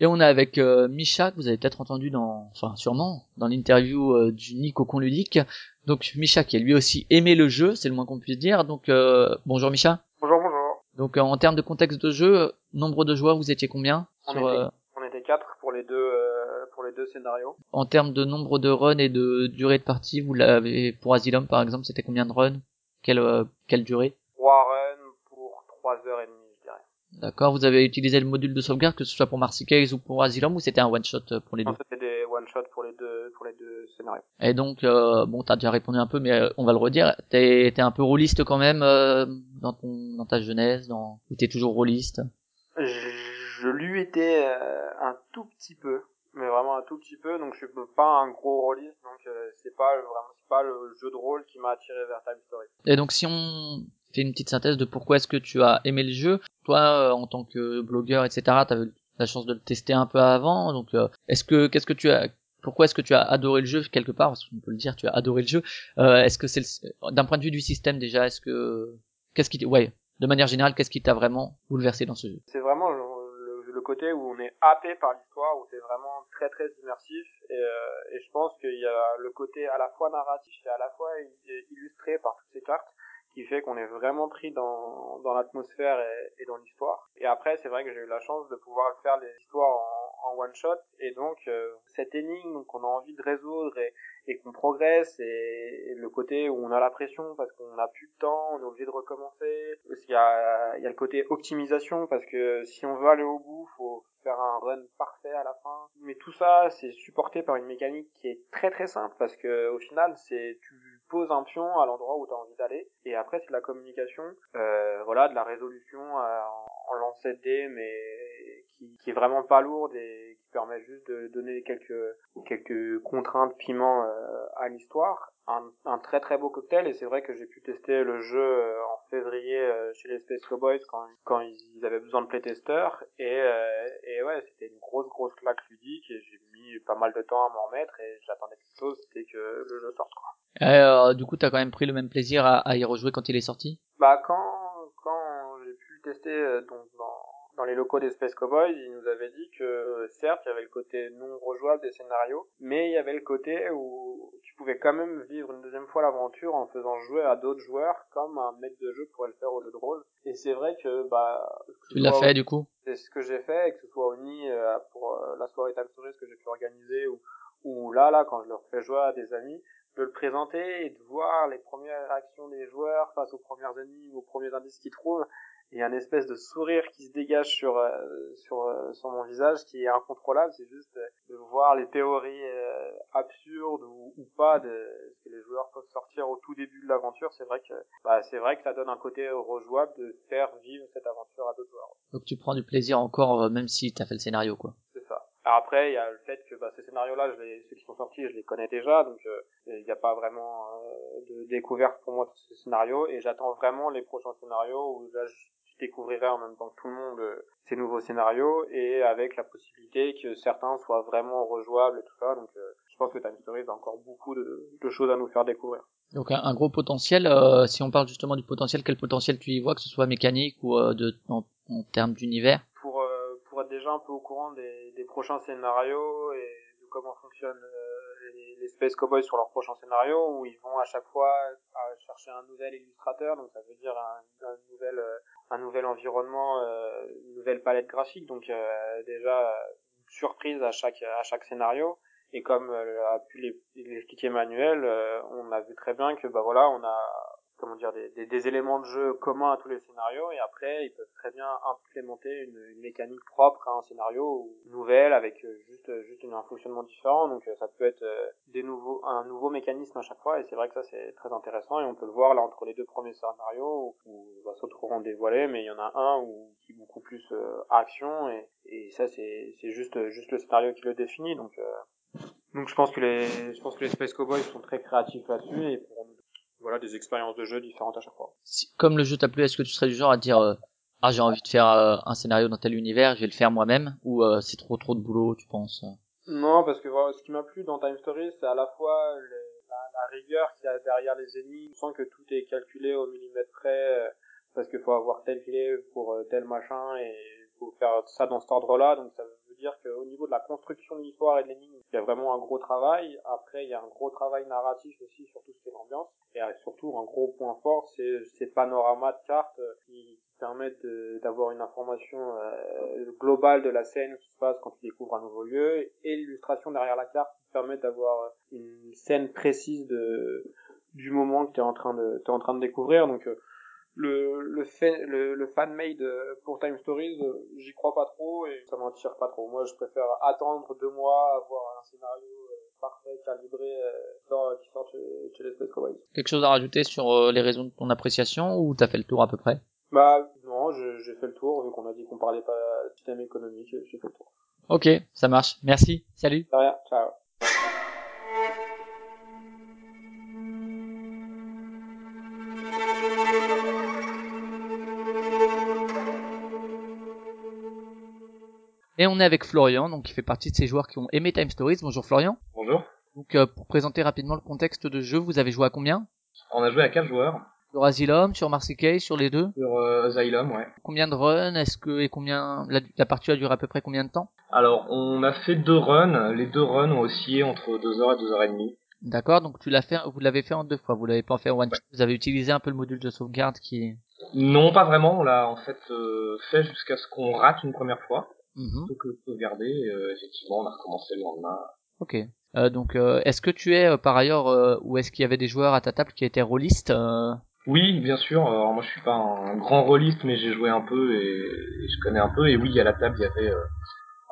Speaker 4: Et on est avec euh, Misha, que vous avez peut-être entendu dans, enfin sûrement, dans l'interview euh, du au ludique. Donc Misha qui a lui aussi aimé le jeu, c'est le moins qu'on puisse dire. Donc euh, bonjour Misha.
Speaker 6: Bonjour, bonjour.
Speaker 4: Donc euh, en termes de contexte de jeu, nombre de joueurs, vous étiez combien
Speaker 6: On
Speaker 4: sur,
Speaker 6: était-
Speaker 4: euh,
Speaker 6: On était quatre pour les deux euh, pour les deux scénarios.
Speaker 4: En termes de nombre de runs et de durée de partie, vous l'avez pour Asylum par exemple, c'était combien de runs? Quelle, euh, quelle durée?
Speaker 6: Trois runs pour trois heures et demie, je dirais.
Speaker 4: D'accord, vous avez utilisé le module de sauvegarde, que ce soit pour Marcy Case ou pour Asylum, ou c'était un one-shot euh, pour les deux?
Speaker 6: Non, c'était des one shot pour les deux pour les deux scénarios.
Speaker 4: Et donc, euh, bon, t'as déjà répondu un peu, mais euh, on va le redire. T'es un peu rôliste quand même euh, dans ton dans ta jeunesse, dans ou t'es toujours rôliste?
Speaker 6: Je, je lui étais un tout petit peu, mais vraiment un tout petit peu, donc je suis pas un gros rôliste, donc c'est pas le- vraiment pas le jeu de rôle qui m'a attiré vers Time Story.
Speaker 4: Et donc, si on fait une petite synthèse de pourquoi est-ce que tu as aimé le jeu, toi, euh, en tant que blogueur, etc., eu la chance de le tester un peu avant. Donc, euh, est-ce que qu'est-ce que tu as pourquoi est-ce que tu as adoré le jeu quelque part Parce qu'on peut le dire, tu as adoré le jeu. Euh, est-ce que c'est le- d'un point de vue du système déjà Est-ce que qu'est-ce qui ouais de manière générale qu'est-ce qui t'a vraiment bouleversé dans ce jeu?
Speaker 6: C'est vraiment le, le- côté où on est happé par l'histoire, où c'est vraiment très très immersif, et, euh, et je pense qu'il y a le côté à la fois narratif et à la fois il- illustré par toutes ces cartes, qui fait qu'on est vraiment pris dans, dans l'atmosphère et, et dans l'histoire. Et après, c'est vrai que j'ai eu la chance de pouvoir faire les histoires en, en one shot, et donc euh, cette énigme qu'on a envie de résoudre et, et qu'on progresse, et, le côté où on a la pression parce qu'on n'a plus de temps, on est obligé de recommencer. Parce qu'il y a, il y a le côté optimisation parce que si on veut aller au bout, faut faire un run parfait à la fin. Mais tout ça, c'est supporté par une mécanique qui est très très simple parce que au final, c'est tu poses un pion à l'endroit où tu as envie d'aller et après c'est de la communication, euh, voilà, de la résolution euh, en, lancer de dés mais qui, qui est vraiment pas lourde et qui permet juste de donner quelques quelques contraintes piment euh, à l'histoire. Un, un très très beau cocktail et c'est vrai que j'ai pu tester le jeu euh, en février euh, chez les Space Cowboys quand, quand ils, ils avaient besoin de playtesters et, euh, et ouais c'était une grosse grosse claque ludique et j'ai mis pas mal de temps à m'en remettre et j'attendais quelque chose c'était que le jeu sorte quoi.
Speaker 4: Euh, Du coup, t'as quand même pris le même plaisir à, à y rejouer quand il est sorti?
Speaker 6: Bah quand quand j'ai pu le tester euh, donc dans dans les locaux des Space Cowboys, ils nous avaient dit que euh, certes il y avait le côté non rejouable des scénarios, mais il y avait le côté où tu pouvais quand même vivre une deuxième fois l'aventure en faisant jouer à d'autres joueurs comme un maître de jeu pourrait le faire au jeu de rôle. Et c'est vrai que bah que
Speaker 4: Tu l'as fait du coup?
Speaker 6: C'est ce que j'ai fait, et que ce soit au NI euh, pour euh, la soirée Time Stories que j'ai pu organiser, ou, ou là, là, quand je leur fais jouer à des amis, de le présenter et de voir les premières réactions des joueurs face aux premières énigmes, aux premiers indices qu'ils trouvent, et un espèce de sourire qui se dégage sur euh, sur euh, sur mon visage qui est incontrôlable. C'est juste euh, de voir les théories euh, absurdes ou, ou pas de ce que les joueurs peuvent sortir au tout début de l'aventure. C'est vrai que bah c'est vrai que ça donne un côté rejouable de faire vivre cette aventure à d'autres joueurs.
Speaker 4: Donc tu prends du plaisir encore, même si t'as fait le scénario, quoi.
Speaker 6: Alors après, il y a le fait que bah, ces scénarios-là, ceux qui sont sortis, je les connais déjà, donc euh, il n'y a pas vraiment euh, de découverte pour moi de ces scénarios, et j'attends vraiment les prochains scénarios où là, je découvrirai en même temps que tout le monde euh, ces nouveaux scénarios, et avec la possibilité que certains soient vraiment rejouables et tout ça, donc euh, je pense que Time Stories a encore beaucoup de, de choses à nous faire découvrir.
Speaker 4: Donc un, un gros potentiel. euh, si on parle justement du potentiel, quel potentiel tu y vois, que ce soit mécanique ou euh, de en, en termes d'univers?
Speaker 6: Pour pour être déjà un peu au courant des prochains scénarios et de comment fonctionnent euh, les, les Space Cowboys sur leurs prochains scénarios où ils vont à chaque fois chercher un nouvel illustrateur donc ça veut dire un, un nouvel euh, un nouvel environnement euh, une nouvelle palette graphique. Donc déjà une surprise à chaque à chaque scénario. Et comme a pu l'e- l'expliquer Manuel on a vu très bien que bah voilà on a comment dire des, des, éléments de jeu communs à tous les scénarios et après ils peuvent très bien implémenter une, mécanique propre à un scénario ou nouvelle avec euh, juste juste une- un fonctionnement différent. Donc euh, ça peut être euh, des nouveaux un nouveau mécanisme à chaque fois et c'est vrai que ça c'est très intéressant et on peut le voir là entre les deux premiers scénarios où, où bah, ça trop dévoilé mais il y en a un où qui est beaucoup plus euh, action et, et ça c'est c'est juste juste le scénario qui le définit. Donc euh, donc je pense que les je pense que les Space Cowboys sont très créatifs là-dessus et pourront voilà des expériences de jeu différentes à chaque fois.
Speaker 4: Si- Comme le jeu t'a plu, est-ce que tu serais du genre à dire euh, ah j'ai envie de faire euh, un scénario dans tel univers, je vais le faire moi-même ou euh, c'est trop trop de boulot, tu penses euh?
Speaker 6: Non, parce que voilà, ce qui m'a plu dans Time Story, c'est à la fois la, la rigueur qu'il y a derrière les énigmes, sans que tout est calculé au millimètre près, euh, parce qu'il faut avoir tel clé pour euh, tel machin et faut faire ça dans cet ordre-là. Donc ça veut dire qu'au niveau de la construction de l'histoire et de l'énigme, il y a vraiment un gros travail. Après, il y a un gros travail narratif aussi sur tout ce qui est l'ambiance. Et euh, surtout, un gros point fort, c'est ces panoramas de cartes euh, qui permettent d'avoir une information euh, globale de la scène qui se passe quand tu découvres un nouveau lieu, et l'illustration derrière la carte qui permet d'avoir une scène précise de du moment que tu es en train de t'es en train de découvrir. Donc le le, fait, le, le fan made euh, pour Time Stories, euh, j'y crois pas trop et ça m'attire pas trop. Moi, je préfère attendre deux mois, avoir un scénario euh, parfait, calibré, euh, qui sort, chez, chez les Space Cowboys.
Speaker 4: Quelque chose à rajouter sur euh, les raisons de ton appréciation ou t'as fait le tour à peu près?
Speaker 6: Bah non, j'ai fait le tour vu qu'on a dit qu'on parlait pas de système économique, j'ai fait le tour.
Speaker 4: Ok, ça marche. Merci. Salut.
Speaker 6: De rien, ciao.
Speaker 4: Et on est avec Florian, donc qui fait partie de ces joueurs qui ont aimé Time Stories. Bonjour Florian.
Speaker 7: Bonjour.
Speaker 4: Donc euh, pour présenter rapidement le contexte de jeu, vous avez joué à combien?
Speaker 7: On a joué à 4 joueurs
Speaker 4: Sur Asylum, sur Marseille sur les deux?
Speaker 7: Sur euh, Asylum, ouais.
Speaker 4: Combien de runs? Est-ce que et combien la, la partie a duré à peu près combien de temps?
Speaker 7: Alors, on a fait deux runs. Les deux runs ont oscillé entre 2h et 2h30.
Speaker 4: D'accord, donc tu l'as fait, vous l'avez fait en deux fois. Vous l'avez pas fait en one shot. Vous avez utilisé un peu le module de sauvegarde qui.
Speaker 7: Non, pas vraiment. On l'a en fait euh, fait jusqu'à ce qu'on rate une première fois. Plutôt que de sauvegarder, euh, effectivement, on a recommencé le lendemain.
Speaker 4: Ok. Euh, donc, euh, est-ce que tu es euh, par ailleurs, euh, ou est-ce qu'il y avait des joueurs à ta table qui étaient rôlistes euh,
Speaker 7: Oui, bien sûr. Alors, moi, je suis pas un grand rôliste, mais j'ai joué un peu et, et je connais un peu. Et oui, à la table, il y avait euh,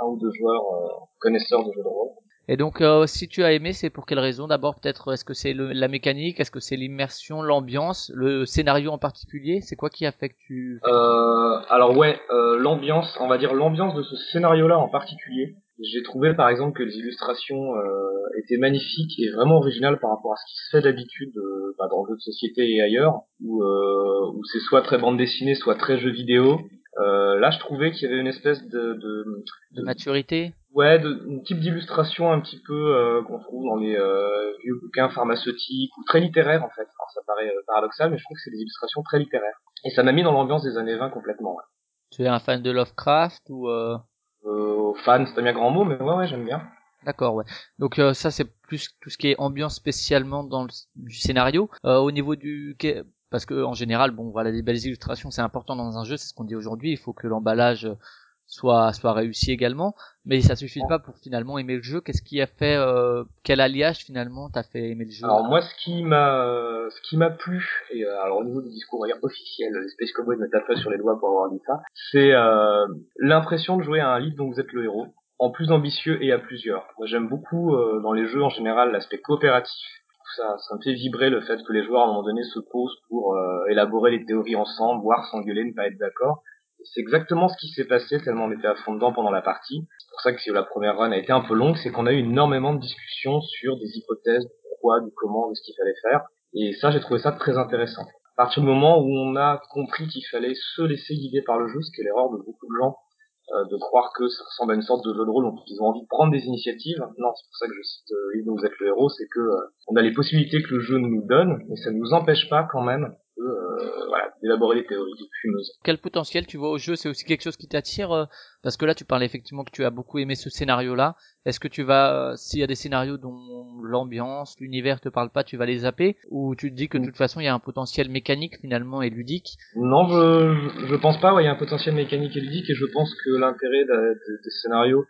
Speaker 7: un ou deux joueurs euh, connaisseurs de jeux de rôle.
Speaker 4: Et donc, euh, si tu as aimé, c'est pour quelle raison? D'abord, peut-être, est-ce que c'est la mécanique? Est-ce que c'est l'immersion, l'ambiance, le scénario en particulier? C'est quoi qui a fait que tu...
Speaker 7: Euh, alors ouais, euh, l'ambiance, on va dire l'ambiance de ce scénario-là en particulier. J'ai trouvé par exemple que les illustrations euh, étaient magnifiques et vraiment originales par rapport à ce qui se fait d'habitude euh, bah, dans le jeu de société et ailleurs, où, euh, où c'est soit très bande dessinée, soit très jeu vidéo. Euh, là, je trouvais qu'il y avait une espèce de, de,
Speaker 4: de maturité?
Speaker 7: Ouais, de, un type d'illustration un petit peu euh, qu'on trouve dans les euh, vieux bouquins pharmaceutiques ou très littéraires en fait. Alors, ça paraît euh, paradoxal, mais je trouve que c'est des illustrations très littéraires. Et ça m'a mis dans l'ambiance des années 20 complètement. Ouais.
Speaker 4: Tu es un fan de Lovecraft ou... Euh...
Speaker 7: Euh, fan, c'est un bien grand mot, mais ouais, ouais, j'aime bien.
Speaker 4: D'accord, ouais. Donc euh, ça, c'est plus tout ce qui est ambiance spécialement dans le du scénario. Euh, au niveau du... Parce que en général, bon, voilà, des belles illustrations, c'est important dans un jeu, c'est ce qu'on dit aujourd'hui. Il faut que l'emballage soit soit réussi également, mais ça suffit pas pour finalement aimer le jeu. Qu'est-ce qui a fait euh, quel alliage finalement t'a fait aimer le jeu?
Speaker 7: Alors moi, ce qui m'a, ce qui m'a plu, et euh, alors au niveau du discours officiel, Space Cowboys me pas sur les doigts pour avoir dit ça, c'est euh, l'impression de jouer à un livre dont vous êtes le héros, en plus ambitieux et à plusieurs. Moi, j'aime beaucoup euh, dans les jeux en général l'aspect coopératif. Ça, ça me fait vibrer le fait que les joueurs à un moment donné se posent pour euh, élaborer les théories ensemble, voire s'engueuler, ne pas être d'accord. C'est exactement ce qui s'est passé tellement on était à fond dedans pendant la partie. C'est pour ça que la première run a été un peu longue, c'est qu'on a eu énormément de discussions sur des hypothèses, du pourquoi, du comment, de ce qu'il fallait faire. Et ça, j'ai trouvé ça très intéressant. À partir du moment où on a compris qu'il fallait se laisser guider par le jeu, ce qui est l'erreur de beaucoup de gens, euh, de croire que ça ressemble à une sorte de jeu de rôle, donc ils ont envie de prendre des initiatives. Non, c'est pour ça que je cite euh, vous êtes le héros, c'est que euh, on a les possibilités que le jeu nous donne, mais ça ne nous empêche pas quand même euh, voilà, d'élaborer des théories fumeuses.
Speaker 4: Quel potentiel tu vois au jeu? C'est aussi quelque chose qui t'attire euh, Parce que là, tu parlais effectivement que tu as beaucoup aimé ce scénario-là. Est-ce que tu vas, euh, s'il y a des scénarios dont l'ambiance, l'univers te parle pas, tu vas les zapper? Ou tu te dis que de toute façon, il y a un potentiel mécanique finalement et ludique?
Speaker 7: Non, je, je, pense pas. Ouais, il y a un potentiel mécanique et ludique, et je pense que l'intérêt de- de- des scénarios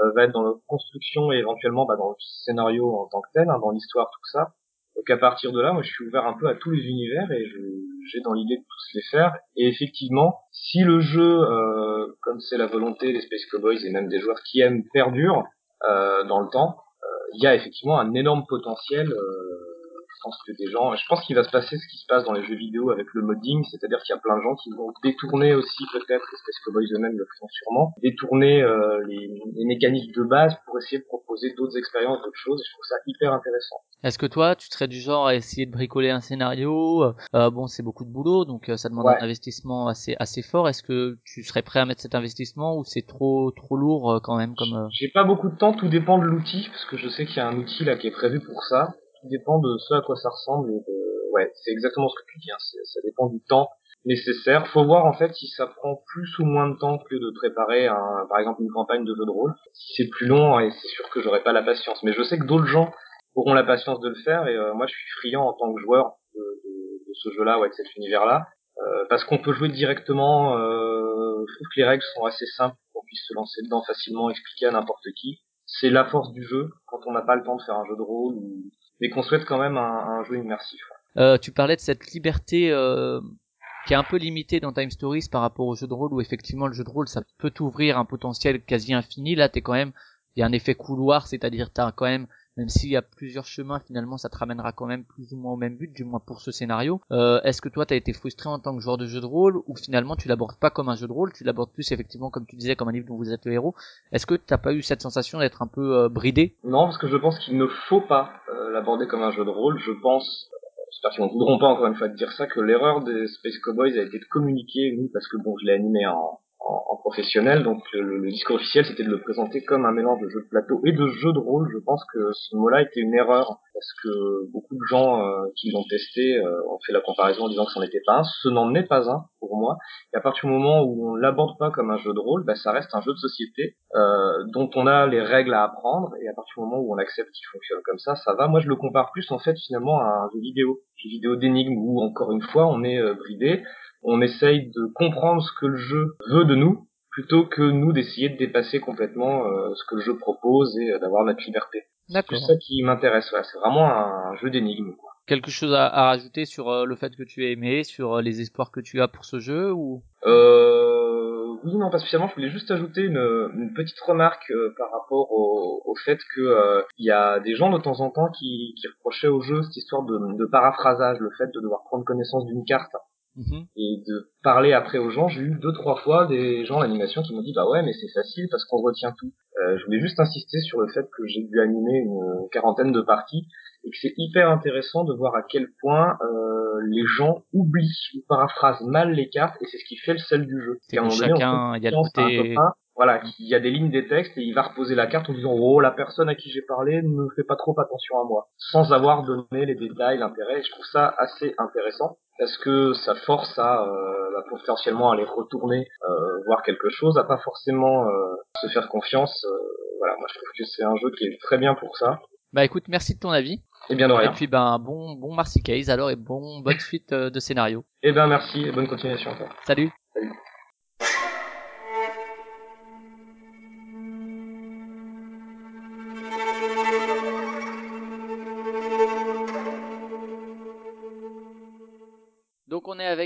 Speaker 7: euh, va être dans la construction et éventuellement bah, dans le scénario en tant que tel, hein, dans l'histoire, tout ça. Donc à partir de là, moi je suis ouvert un peu à tous les univers et j'ai dans l'idée de tous les faire. Et effectivement, si le jeu, euh, comme c'est la volonté des Space Cowboys et même des joueurs qui aiment, perdure euh, dans le temps, euh, il y a effectivement un énorme potentiel. Je pense que des gens, je pense qu'il va se passer ce qui se passe dans les jeux vidéo avec le modding, c'est-à-dire qu'il y a plein de gens qui vont détourner aussi peut-être, Space Cowboys eux-mêmes le font sûrement, détourner euh, les, les mécanismes de base pour essayer de proposer d'autres expériences, d'autres choses. Et je trouve ça hyper intéressant.
Speaker 4: Est-ce que toi, tu serais du genre à essayer de bricoler un scénario? Euh, Bon, c'est beaucoup de boulot, donc euh, ça demande
Speaker 7: Ouais.
Speaker 4: un investissement assez assez fort. Est-ce que tu serais prêt à mettre cet investissement ou c'est trop trop lourd euh, quand même comme euh,
Speaker 7: J'ai pas beaucoup de temps, tout dépend de l'outil, parce que je sais qu'il y a un outil là qui est prévu pour ça. Tout dépend de ce à quoi ça ressemble. Et de... Ouais, c'est exactement ce que tu dis. Hein. Ça dépend du temps nécessaire. Faut voir en fait si ça prend plus ou moins de temps que de préparer un, par exemple une campagne de jeu de rôle. Si c'est plus long, et c'est sûr que j'aurai pas la patience. Mais je sais que d'autres gens auront la patience de le faire. Et euh, moi, je suis friand en tant que joueur de, de- de ce jeu-là, ouais, de cet univers-là. Euh, parce qu'on peut jouer directement. Euh, je trouve que les règles sont assez simples qu'on puisse se lancer dedans facilement, expliquer à n'importe qui. C'est la force du jeu quand on n'a pas le temps de faire un jeu de rôle, ou... mais qu'on souhaite quand même un, jeu immersif.
Speaker 4: Euh, tu parlais de cette liberté euh, qui est un peu limitée dans Time Stories par rapport au jeu de rôle où effectivement le jeu de rôle ça peut t'ouvrir un potentiel quasi infini. Là, t'es quand même, il y a un effet couloir, c'est-à-dire t'as quand même même s'il y a plusieurs chemins, finalement, ça te ramènera quand même plus ou moins au même but, du moins pour ce scénario. Euh, Est-ce que toi, t'as été frustré en tant que joueur de jeu de rôle, ou finalement, tu l'abordes pas comme un jeu de rôle, tu l'abordes plus effectivement, comme tu disais, comme un livre dont vous êtes le héros. Est-ce que t'as pas eu cette sensation d'être un peu euh, bridé?
Speaker 7: Non, parce que je pense qu'il ne faut pas euh, l'aborder comme un jeu de rôle. Je pense, j'espère qu'ils ne voudront pas encore une fois de dire ça, que l'erreur des Space Cowboys a été de communiquer, nous, parce que bon, je l'ai animé en, en, professionnel, donc le, le discours officiel c'était de le présenter comme un mélange de jeu de plateau et de jeu de rôle. Je pense que ce mot-là était une erreur parce que beaucoup de gens euh, qui l'ont testé euh, ont fait la comparaison en disant que c'en était pas un. Ce n'en est pas un pour moi. Et à partir du moment où on l'aborde pas comme un jeu de rôle, bah, ça reste un jeu de société euh, dont on a les règles à apprendre. Et à partir du moment où on accepte qu'il fonctionne comme ça, ça va. Moi, je le compare plus en fait finalement à un jeu vidéo, jeu vidéo d'énigmes où encore une fois on est bridé on essaye de comprendre ce que le jeu veut de nous plutôt que nous d'essayer de dépasser complètement euh, ce que le jeu propose et euh, d'avoir notre liberté. C'est ça qui m'intéresse. Ouais. C'est vraiment un jeu d'énigmes.
Speaker 4: Quelque chose à, à rajouter sur euh, le fait que tu as aimé, sur les espoirs que tu as pour ce jeu ou?
Speaker 7: Euh, Oui, non, pas spécialement. Je voulais juste ajouter une, une petite remarque par rapport au, au fait que il y a des gens de temps en temps qui, qui reprochaient au jeu cette histoire de, de paraphrasage, le fait de devoir prendre connaissance d'une carte
Speaker 4: Mhm.
Speaker 7: et de parler après aux gens. J'ai eu deux trois fois des gens d'animation qui m'ont dit bah ouais mais c'est facile parce qu'on retient tout. Euh, je voulais juste insister sur le fait que j'ai dû animer une quarantaine de parties et que c'est hyper intéressant de voir à quel point euh, les gens oublient ou paraphrasent mal les cartes et c'est ce qui fait le sel du jeu.
Speaker 4: C'est chacun, il y a le côté...
Speaker 7: voilà, il y a des lignes des textes et il va reposer la carte en disant oh la personne à qui j'ai parlé ne fait pas trop attention à moi, sans avoir donné les détails, l'intérêt. Je trouve ça assez intéressant parce que ça force à euh, potentiellement aller retourner euh, voir quelque chose, à pas forcément euh, se faire confiance. Voilà, moi je trouve que c'est un jeu qui est très bien pour ça.
Speaker 4: Bah écoute, merci de ton avis.
Speaker 7: Et bien de rien.
Speaker 4: Et puis ben bon bon Marcy Case alors et bon bonne suite de scénario.
Speaker 7: Et ben merci et bonne continuation encore.
Speaker 4: Salut.
Speaker 7: Salut.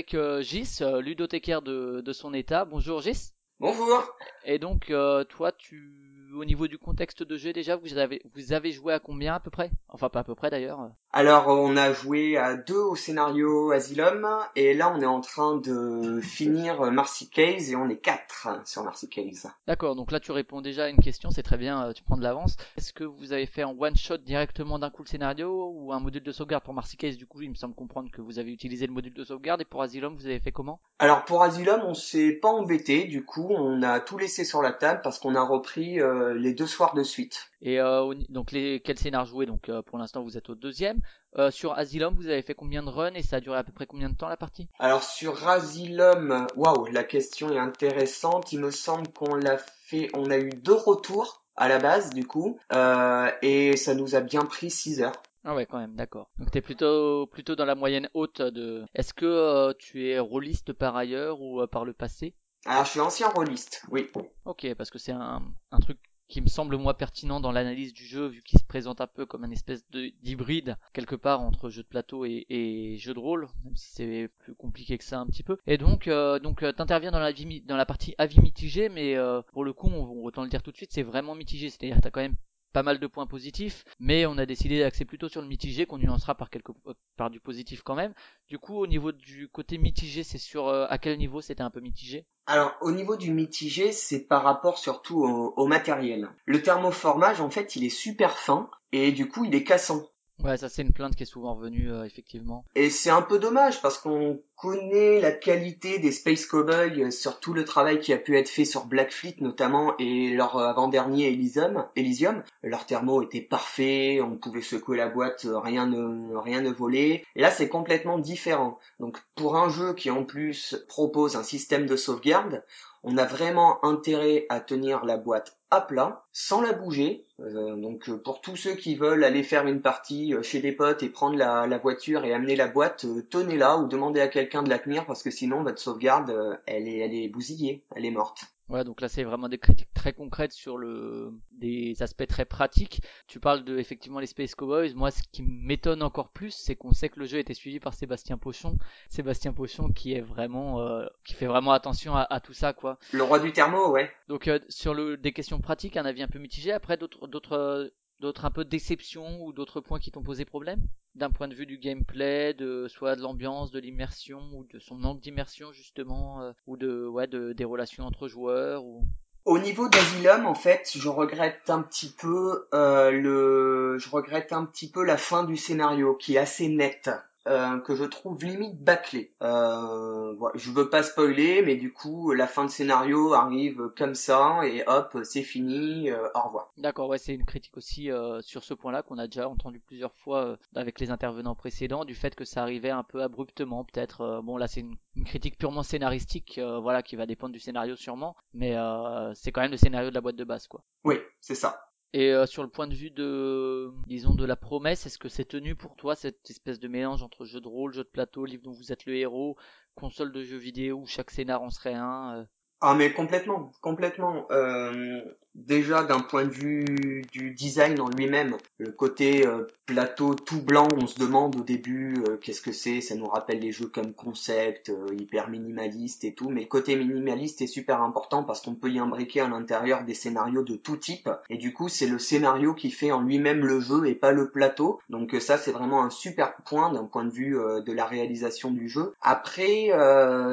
Speaker 4: Avec euh, Gis, euh, ludothécaire de, de son état. Bonjour Gis.
Speaker 8: Bonjour.
Speaker 4: Et donc euh, toi tu au niveau du contexte de jeu déjà vous avez vous avez joué à combien à peu près? Enfin pas à peu près d'ailleurs.
Speaker 8: Alors on a joué à deux au scénario Asylum et là on est en train de finir Marcy Case et on est quatre sur Marcy Case.
Speaker 4: D'accord, donc là tu réponds déjà à une question, c'est très bien, euh, tu prends de l'avance. Est-ce que vous avez fait en one shot directement d'un coup le scénario ou un module de sauvegarde pour Marcy Case? Du coup, il me semble comprendre que vous avez utilisé le module de sauvegarde et pour Asylum, vous avez fait comment?
Speaker 8: Alors pour Asylum, on s'est pas embêté, du coup, on a tout laissé sur la table parce qu'on a repris euh, les deux soirs de suite.
Speaker 4: Et euh, donc les quel scénar joué Donc euh, pour l'instant, vous êtes au deuxième. Euh, sur Asylum, vous avez fait combien de runs et ça a duré à peu près combien de temps la partie?
Speaker 8: Alors sur Asylum, waouh, la question est intéressante. Il me semble qu'on l'a fait, on a eu deux retours à la base du coup, euh, et ça nous a bien pris 6 heures.
Speaker 4: Ah ouais, quand même, d'accord. Donc t'es plutôt plutôt dans la moyenne haute de. Est-ce que euh, tu es rôliste par ailleurs ou euh, par le passé?
Speaker 8: Alors je suis ancien rôliste, oui.
Speaker 4: Ok, parce que c'est un, un truc qui me semble moi pertinent dans l'analyse du jeu vu qu'il se présente un peu comme une espèce de d'hybride quelque part entre jeu de plateau et, jeu de rôle même si c'est plus compliqué que ça un petit peu. Et donc euh, donc t'interviens dans la vie, dans la partie avis mitigé mais euh, pour le coup on, autant le dire tout de suite c'est vraiment mitigé. C'est-à-dire t'as quand même pas mal de points positifs, mais on a décidé d'axer plutôt sur le mitigé qu'on nuancera par quelque par du positif quand même. Du coup, au niveau du côté mitigé, c'est sur euh, à quel niveau c'était un peu mitigé?
Speaker 8: Alors, au niveau du mitigé, c'est par rapport surtout au, au matériel. Le thermoformage, en fait, il est super fin et du coup, il est cassant.
Speaker 4: Ouais, ça c'est une plainte qui est souvent revenue, euh, effectivement.
Speaker 8: Et c'est un peu dommage parce qu'on connaît la qualité des Space Cowboys sur tout le travail qui a pu être fait sur Black Fleet notamment et leur avant-dernier Elysium. Elysium. Leur thermo était parfait, on pouvait secouer la boîte, rien ne, rien ne volait. Là c'est complètement différent. Donc pour un jeu qui en plus propose un système de sauvegarde, on a vraiment intérêt à tenir la boîte à plat, sans la bouger. Euh, donc pour tous ceux qui veulent aller faire une partie chez des potes et prendre la, voiture et amener la boîte, euh, tenez-la ou demandez à quelqu'un de la tenir parce que sinon votre sauvegarde, euh, elle est, elle est bousillée, elle est morte.
Speaker 4: Ouais, donc là c'est vraiment des critiques très concrètes sur le des aspects très pratiques. Tu parles de effectivement les Space Cowboys. Moi, ce qui m'étonne encore plus, c'est qu'on sait que le jeu été suivi par Sébastien Pochon. Sébastien Pochon qui est vraiment euh, qui fait vraiment attention à, à tout ça quoi.
Speaker 8: Le roi du thermo, ouais.
Speaker 4: Donc euh, sur le des questions pratiques, un avis un peu mitigé. Après d'autres d'autres euh, d'autres un peu déceptions ou d'autres points qui t'ont posé problème d'un point de vue du gameplay, de soit de l'ambiance, de l'immersion ou de son manque d'immersion justement euh, ou de ouais de des relations entre joueurs ou
Speaker 8: Au niveau d'Asylum, en fait, je regrette un petit peu euh, le, je regrette un petit peu la fin du scénario qui est assez nette. Euh, que je trouve limite bâclée. Euh, voilà, je veux pas spoiler, mais du coup, la fin de scénario arrive comme ça et hop, c'est fini. euh, au revoir.
Speaker 4: D'accord, ouais, c'est une critique aussi euh, sur ce point-là qu'on a déjà entendu plusieurs fois euh, avec les intervenants précédents, du fait que ça arrivait un peu abruptement, peut-être. bon, là, c'est une, une critique purement scénaristique, euh, voilà, qui va dépendre du scénario sûrement, mais euh, c'est quand même le scénario de la boîte de base, quoi.
Speaker 8: Oui, c'est ça.
Speaker 4: Et euh, sur le point de vue de, disons, de la promesse, est-ce que c'est tenu pour toi cette espèce de mélange entre jeu de rôle, jeu de plateau, livre dont vous êtes le héros, console de jeux vidéo où chaque scénar en serait un euh,
Speaker 8: Ah mais complètement, complètement. Euh, déjà d'un point de vue du design en lui-même, le côté euh, plateau tout blanc, on se demande au début euh, qu'est-ce que c'est, ça nous rappelle les jeux comme concept, euh, hyper minimaliste et tout, mais le côté minimaliste est super important parce qu'on peut y imbriquer à l'intérieur des scénarios de tout type, et du coup c'est le scénario qui fait en lui-même le jeu et pas le plateau, donc ça c'est vraiment un super point d'un point de vue de la réalisation du jeu. Après,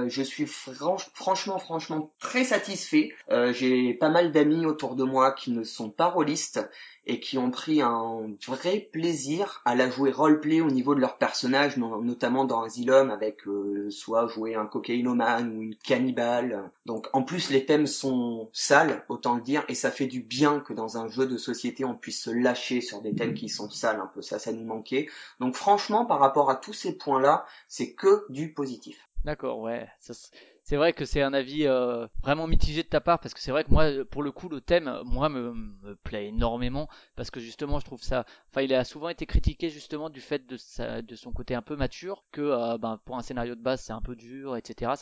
Speaker 8: je suis franch- franchement, franchement très satisfait. J'ai pas mal d'amis autour de moi qui ne sont pas rôlistes et qui ont pris un vrai plaisir à la jouer roleplay au niveau de leur personnage, no- notamment dans Asylum avec euh, soit jouer un cocaïnomane ou une cannibale. Donc en plus les thèmes sont sales, autant le dire, et ça fait du bien que dans un jeu de société on puisse se lâcher sur des thèmes qui sont sales un peu, ça ça nous manquait. Donc franchement par rapport à tous ces points-là, c'est que du positif.
Speaker 4: D'accord, ouais. Ça, c'est- vrai que c'est un avis euh, vraiment mitigé de ta part parce que c'est vrai que moi, pour le coup, le thème, euh, moi, me, plaît énormément parce que justement, je trouve ça. Enfin, il a souvent été critiqué justement du fait de son côté un peu mature, que euh, ben pour un scénario de base, c'est un peu dur, etc.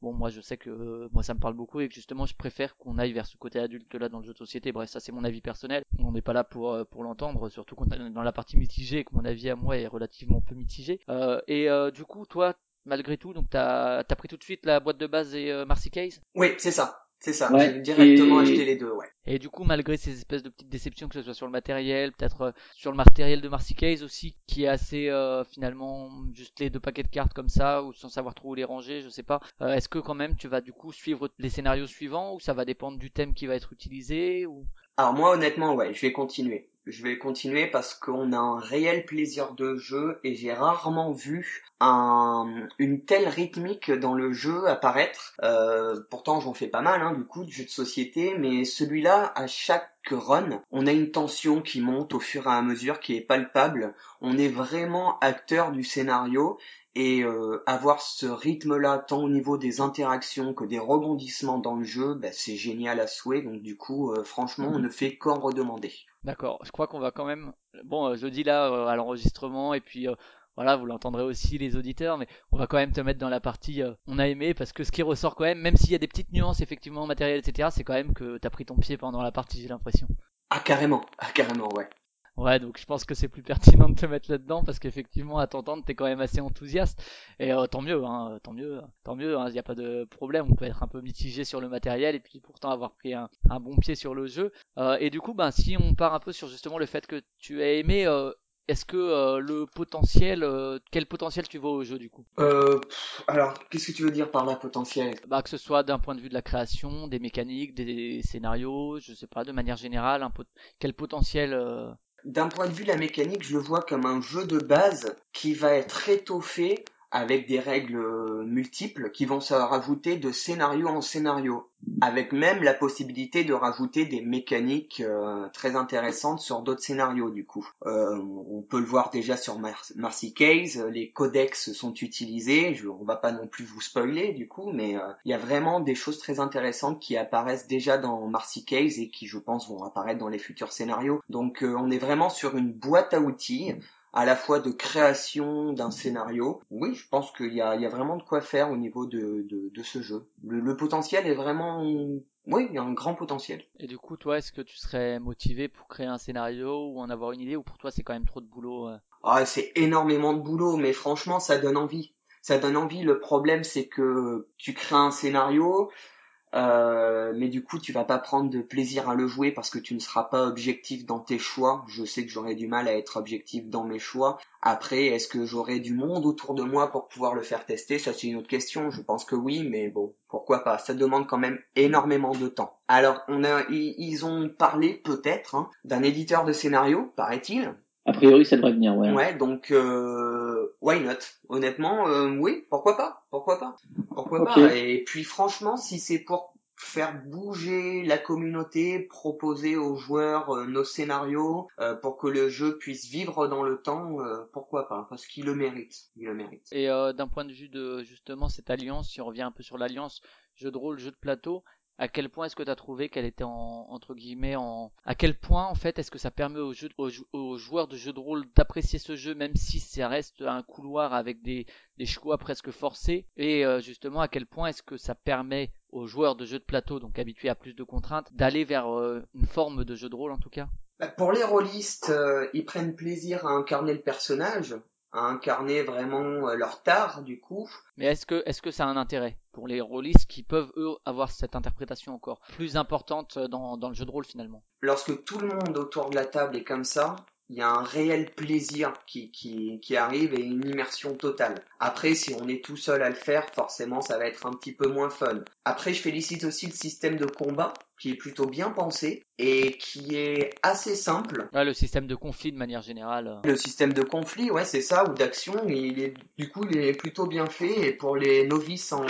Speaker 4: Bon, moi, je sais que moi, ça me parle beaucoup et que justement, je préfère qu'on aille vers ce côté adulte là dans le jeu de société. Bref, ça, c'est mon avis personnel. On n'est pas là pour l'entendre, surtout qu'on est dans la partie mitigée et que mon avis à moi est relativement peu mitigé. Et du coup, toi malgré tout. Donc t'as as pris tout de suite la boîte de base et euh, Marcy Case.
Speaker 8: Oui, c'est ça. C'est ça.
Speaker 9: Ouais,
Speaker 8: J'ai directement
Speaker 9: et-
Speaker 8: acheté les deux, ouais.
Speaker 4: Et du coup, malgré ces espèces de petites déceptions, que ce soit sur le matériel, peut-être euh, sur le matériel de Marcy Case aussi, qui est assez euh, finalement juste les deux paquets de cartes comme ça, ou sans savoir trop où les ranger, je sais pas. Euh, Est-ce que quand même tu vas du coup suivre les scénarios suivants, ou ça va dépendre du thème qui va être utilisé, ou?
Speaker 8: Alors moi honnêtement ouais, je vais continuer. Je vais continuer parce qu'on a un réel plaisir de jeu et j'ai rarement vu un, une telle rythmique dans le jeu apparaître. Euh, pourtant j'en fais pas mal hein, du coup de jeux de société, mais celui-là à chaque run, on a une tension qui monte au fur et à mesure, qui est palpable. On est vraiment acteur du scénario et euh, avoir ce rythme-là, tant au niveau des interactions que des rebondissements dans le jeu, bah, c'est génial à souhait. Donc du coup, euh, franchement, on ne fait qu'en redemander.
Speaker 4: D'accord, je crois qu'on va quand même. Bon, euh, je le dis là euh, à l'enregistrement et puis euh, voilà, vous l'entendrez aussi les auditeurs, mais on va quand même te mettre dans la partie euh, on a aimé parce que ce qui ressort quand même, même s'il y a des petites nuances effectivement matérielles etc, c'est quand même que t'as pris ton pied pendant la partie, j'ai l'impression.
Speaker 8: Ah carrément, ah carrément, ouais.
Speaker 4: Ouais, donc je pense que c'est plus pertinent de te mettre là-dedans parce qu'effectivement à t'entendre t'es quand même assez enthousiaste et euh, tant mieux, hein, tant mieux, tant mieux, il n'y a pas de problème. On peut être un peu mitigé sur le matériel et puis pourtant avoir pris un, un bon pied sur le jeu. Euh, et du coup, ben si on part un peu sur justement le fait que tu as aimé, euh, est-ce que euh, le potentiel, euh, quel potentiel tu vois au jeu du coup?
Speaker 8: Euh, pff, alors, qu'est-ce que tu veux dire par là potentiel?
Speaker 4: Bah que ce soit d'un point de vue de la création, des mécaniques, des scénarios, je sais pas, de manière générale, un pot- quel potentiel euh,
Speaker 8: D'un point de vue la mécanique, je le vois comme un jeu de base qui va être étoffé avec des règles euh, multiples qui vont se rajouter de scénario en scénario, avec même la possibilité de rajouter des mécaniques euh, très intéressantes sur d'autres scénarios du coup. Euh, on peut le voir déjà sur Mar Marcy Case, les codex sont utilisés, je, on va pas non plus vous spoiler du coup, mais il y a vraiment des choses très intéressantes qui apparaissent déjà dans Marcy Case et qui je pense vont apparaître dans les futurs scénarios. Donc on est vraiment sur une boîte à outils à la fois de création d'un scénario. Oui, je pense qu'il y a, il y a vraiment de quoi faire au niveau de, de, de ce jeu. Le, le potentiel est vraiment... Oui, il y a un grand potentiel.
Speaker 4: Et du coup, toi, est-ce que tu serais motivé pour créer un scénario ou en avoir une idée ou pour toi c'est quand même trop de boulot euh?
Speaker 8: Ah, c'est énormément de boulot, mais franchement, ça donne envie. Ça donne envie. Le problème, c'est que tu crées un scénario, euh, mais du coup, tu vas pas prendre de plaisir à le jouer parce que tu ne seras pas objectif dans tes choix. Je sais que j'aurais du mal à être objectif dans mes choix. Après, est-ce que j'aurai du monde autour de moi pour pouvoir le faire tester? Ça, c'est une autre question. Je pense que oui, mais bon, pourquoi pas? Ça demande quand même énormément de temps. Alors, on a, ils ils ont parlé peut-être hein, d'un éditeur de scénario, paraît-il.
Speaker 9: A priori, ça devrait venir, ouais.
Speaker 8: Ouais, donc euh, why not? Honnêtement, euh, oui, pourquoi pas Pourquoi pas Pourquoi pas. Et puis franchement, si c'est pour faire bouger la communauté, proposer aux joueurs euh, nos scénarios euh, pour que le jeu puisse vivre dans le temps, euh, pourquoi pas Parce qu'il le mérite, il le mérite.
Speaker 4: Et euh, d'un point de vue de justement cette alliance, si on revient un peu sur l'alliance jeu de rôle, jeu de plateau, à quel point est-ce que tu as trouvé qu'elle était en entre guillemets en à quel point en fait est-ce que ça permet aux, joueurs de jeux de rôle d'apprécier ce jeu même si ça reste un couloir avec des, des choix presque forcés? Et euh, justement à quel point est-ce que ça permet aux joueurs de jeux de plateau donc habitués à plus de contraintes d'aller vers euh, une forme de jeu de rôle en tout cas?
Speaker 8: Bah, Pour les rôlistes, euh, ils prennent plaisir à incarner le personnage, à incarner vraiment euh, leur tare du coup.
Speaker 4: Mais est-ce que, est-ce que ça a un intérêt pour les rôlistes qui peuvent eux avoir cette interprétation encore plus importante dans, dans le jeu de rôle finalement?
Speaker 8: Lorsque tout le monde autour de la table est comme ça, il y a un réel plaisir qui, qui, qui arrive et une immersion totale. Après, si on est tout seul à le faire, forcément, ça va être un petit peu moins fun. Après, je félicite aussi le système de combat, qui est plutôt bien pensé et qui est assez simple.
Speaker 4: Ouais, Le système de conflit de manière générale.
Speaker 8: Le système de conflit, ouais, c'est ça, ou d'action, il est, du coup, il est plutôt bien fait. Et pour les novices en,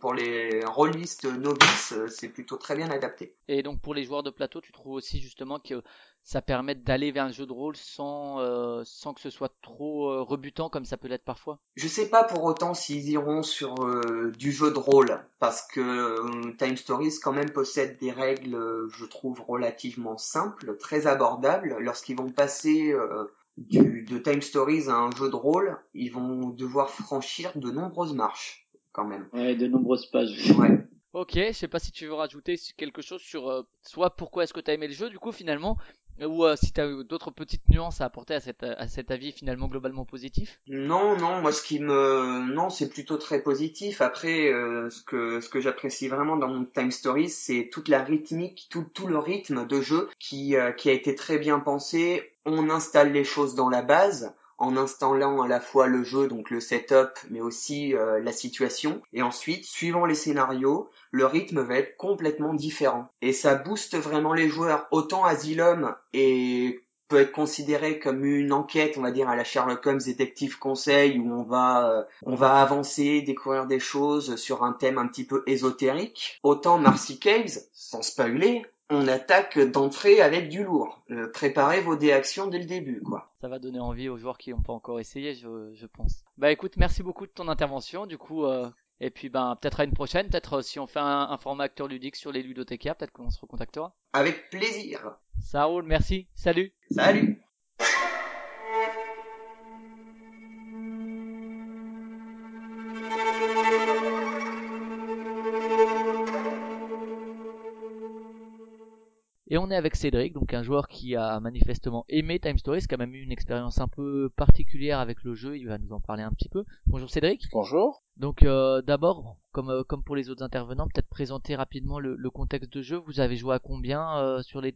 Speaker 8: pour les rôlistes novices, c'est plutôt très bien adapté.
Speaker 4: Et donc pour les joueurs de plateau, tu trouves aussi justement que ça permet d'aller vers un jeu de rôle sans, euh, sans que ce soit trop euh, rebutant comme ça peut l'être parfois?
Speaker 8: Je sais pas pour autant s'ils iront sur euh, du jeu de rôle, parce que Time Stories quand même possède des règles, euh, je trouve, relativement simples, très abordables. Lorsqu'ils vont passer euh, du, de Time Stories à un jeu de rôle, ils vont devoir franchir de nombreuses marches, quand même.
Speaker 9: Ouais, de nombreuses pages.
Speaker 8: Ouais.
Speaker 4: Ok, je sais pas si tu veux rajouter quelque chose sur euh, soit pourquoi est-ce que tu as aimé le jeu du coup finalement, ou euh, si tu as d'autres petites nuances à apporter à, cette, à cet avis finalement globalement positif.
Speaker 8: Non, non, moi ce qui me, non, c'est plutôt très positif. Après, euh, ce que ce que j'apprécie vraiment dans mon Time Stories, c'est toute la rythmique, tout tout le rythme de jeu qui euh, qui a été très bien pensé. On installe les choses dans la base en installant à la fois le jeu, donc le setup, mais aussi euh, la situation. Et ensuite, suivant les scénarios, le rythme va être complètement différent. Et ça booste vraiment les joueurs. Autant Asylum est peut être considéré comme une enquête, on va dire, à la Sherlock Holmes détective conseil, où on va, euh, on va avancer, découvrir des choses sur un thème un petit peu ésotérique. Autant Marcy Caves, sans spoiler, on attaque d'entrée avec du lourd. Euh, préparez vos déactions dès le début, quoi.
Speaker 4: Ça va donner envie aux joueurs qui n'ont pas encore essayé, je, je pense. Bah écoute, merci beaucoup de ton intervention. Du coup, euh, et puis ben peut-être à une prochaine. Peut-être euh, si on fait un, un format acteur ludique sur les ludothécaires, peut-être qu'on se recontactera.
Speaker 8: Avec plaisir.
Speaker 4: Ça roule, merci. Salut.
Speaker 8: Salut.
Speaker 4: On est avec Cédric, donc un joueur qui a manifestement aimé Time Stories, qui a même eu une expérience un peu particulière avec le jeu. Il va nous en parler un petit peu. Bonjour Cédric.
Speaker 10: Bonjour.
Speaker 4: Donc euh, d'abord, comme euh, comme pour les autres intervenants, peut-être présenter rapidement le, le contexte de jeu. Vous avez joué à combien euh, sur les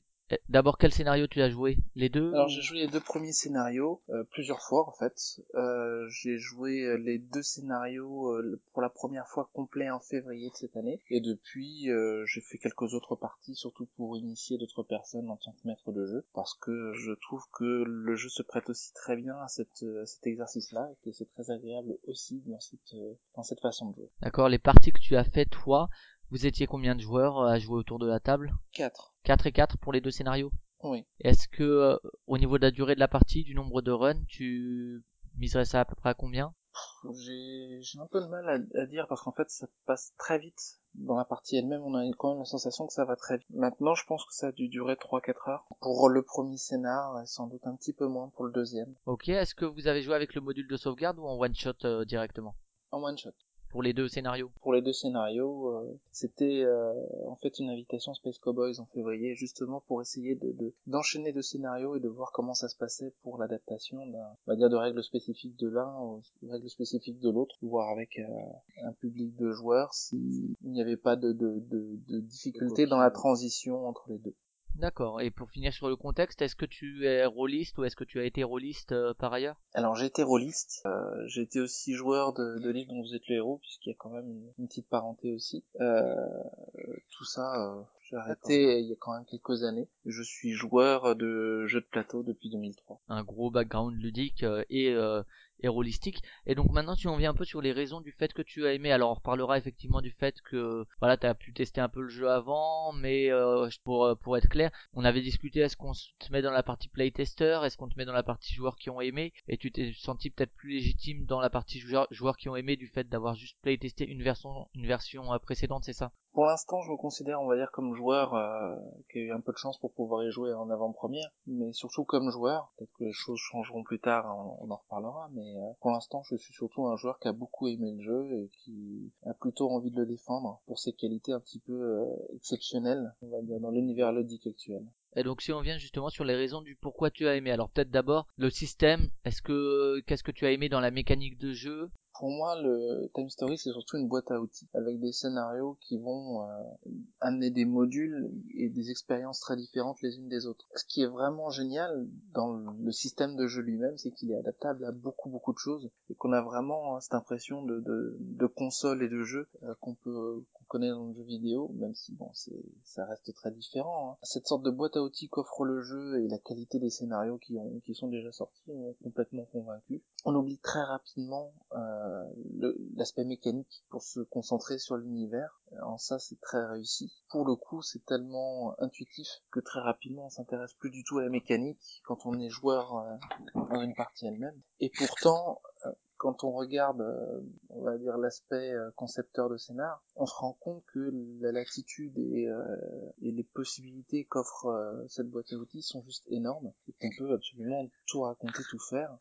Speaker 4: D'abord, quel scénario tu as joué? Les deux?
Speaker 10: Alors j'ai joué les deux premiers scénarios euh, plusieurs fois en fait. Euh, j'ai joué euh, les deux scénarios euh, pour la première fois complet en février de cette année et depuis euh, j'ai fait quelques autres parties surtout pour initier d'autres personnes en tant que maître de jeu parce que je trouve que le jeu se prête aussi très bien à, cette, à cet exercice-là et que c'est très agréable aussi dans cette, euh, dans cette façon de jouer.
Speaker 4: D'accord, les parties que tu as fait toi, vous étiez combien de joueurs euh, à jouer autour de la table?
Speaker 10: 4.
Speaker 4: 4 et 4 pour les deux scénarios?
Speaker 10: Oui.
Speaker 4: Est-ce que euh, au niveau de la durée de la partie, du nombre de runs, tu miserais ça à peu près à combien?
Speaker 10: J'ai j'ai un peu de mal à, à dire parce qu'en fait ça passe très vite dans la partie elle-même, on a quand même la sensation que ça va très vite. Maintenant, je pense que ça a dû durer 3-4 heures pour le premier scénar, et sans doute un petit peu moins pour le deuxième.
Speaker 4: Ok, est-ce que vous avez joué avec le module de sauvegarde ou en one shot euh, directement?
Speaker 10: En one shot.
Speaker 4: Pour les deux scénarios
Speaker 10: Pour les deux scénarios, euh, c'était euh, en fait une invitation Space Cowboys en février, justement pour essayer de de- d'enchaîner deux scénarios et de voir comment ça se passait pour l'adaptation d'un, on va dire, de règles spécifiques de l'un aux règles spécifiques de l'autre, voir avec euh, un public de joueurs s'il n'y avait pas de, de, de, de difficultés dans la transition entre les deux.
Speaker 4: D'accord. Et pour finir sur le contexte, est-ce que tu es rôliste ou est-ce que tu as été rôliste euh, par ailleurs?
Speaker 10: Alors j'ai été rôliste, euh, j'ai été aussi joueur de, de livres dont vous êtes le héros, puisqu'il y a quand même une, une petite parenté aussi. Euh, tout ça, euh, j'ai arrêté il y a quand même quelques années. Je suis joueur de jeux de plateau depuis 2003.
Speaker 4: un gros background ludique euh, et, et donc maintenant tu en viens un peu sur les raisons du fait que tu as aimé. Alors on reparlera effectivement du fait que voilà tu as pu tester un peu le jeu avant, mais euh, pour euh, pour être clair, on avait discuté est-ce qu'on te met dans la partie playtester, est-ce qu'on te met dans la partie joueurs qui ont aimé, et tu t'es senti peut-être plus légitime dans la partie joueurs joueurs qui ont aimé du fait d'avoir juste playtesté une version une version euh, précédente, c'est ça?
Speaker 10: Pour l'instant, je me considère, on va dire, comme joueur euh, qui a eu un peu de chance pour pouvoir y jouer en avant-première, mais surtout comme joueur. Peut-être que les choses changeront plus tard, on, on en reparlera, mais euh, pour l'instant, je suis surtout un joueur qui a beaucoup aimé le jeu et qui a plutôt envie de le défendre pour ses qualités un petit peu euh, exceptionnelles, on va dire, dans l'univers ludique actuel.
Speaker 4: Et donc si on vient justement sur les raisons du pourquoi tu as aimé, alors peut-être d'abord le système, est-ce que qu'est-ce que tu as aimé dans la mécanique de jeu?
Speaker 10: Pour moi, le Time Story, c'est surtout une boîte à outils, avec des scénarios qui vont euh, amener des modules et des expériences très différentes les unes des autres. Ce qui est vraiment génial dans le système de jeu lui-même, c'est qu'il est adaptable à beaucoup beaucoup de choses, et qu'on a vraiment hein, cette impression de, de, de console et de jeu euh, qu'on peut qu'on connaît dans le jeu vidéo, même si bon, ça reste très différent. hein. Cette sorte de boîte à outils qu'offre le jeu et la qualité des scénarios qui, ont, qui sont déjà sortis m'ont complètement convaincu. On oublie très rapidement euh, l'aspect mécanique pour se concentrer sur l'univers. En ça, c'est très réussi. Pour le coup, c'est tellement intuitif que très rapidement, on s'intéresse plus du tout à la mécanique quand on est joueur euh, dans une partie elle-même. Et pourtant, euh, quand on regarde, euh, on va dire l'aspect euh, concepteur de scénar, on se rend compte que la latitude et, euh, et les possibilités qu'offre cette boîte à outils sont juste énormes et qu'on peut absolument tout raconter, tout faire.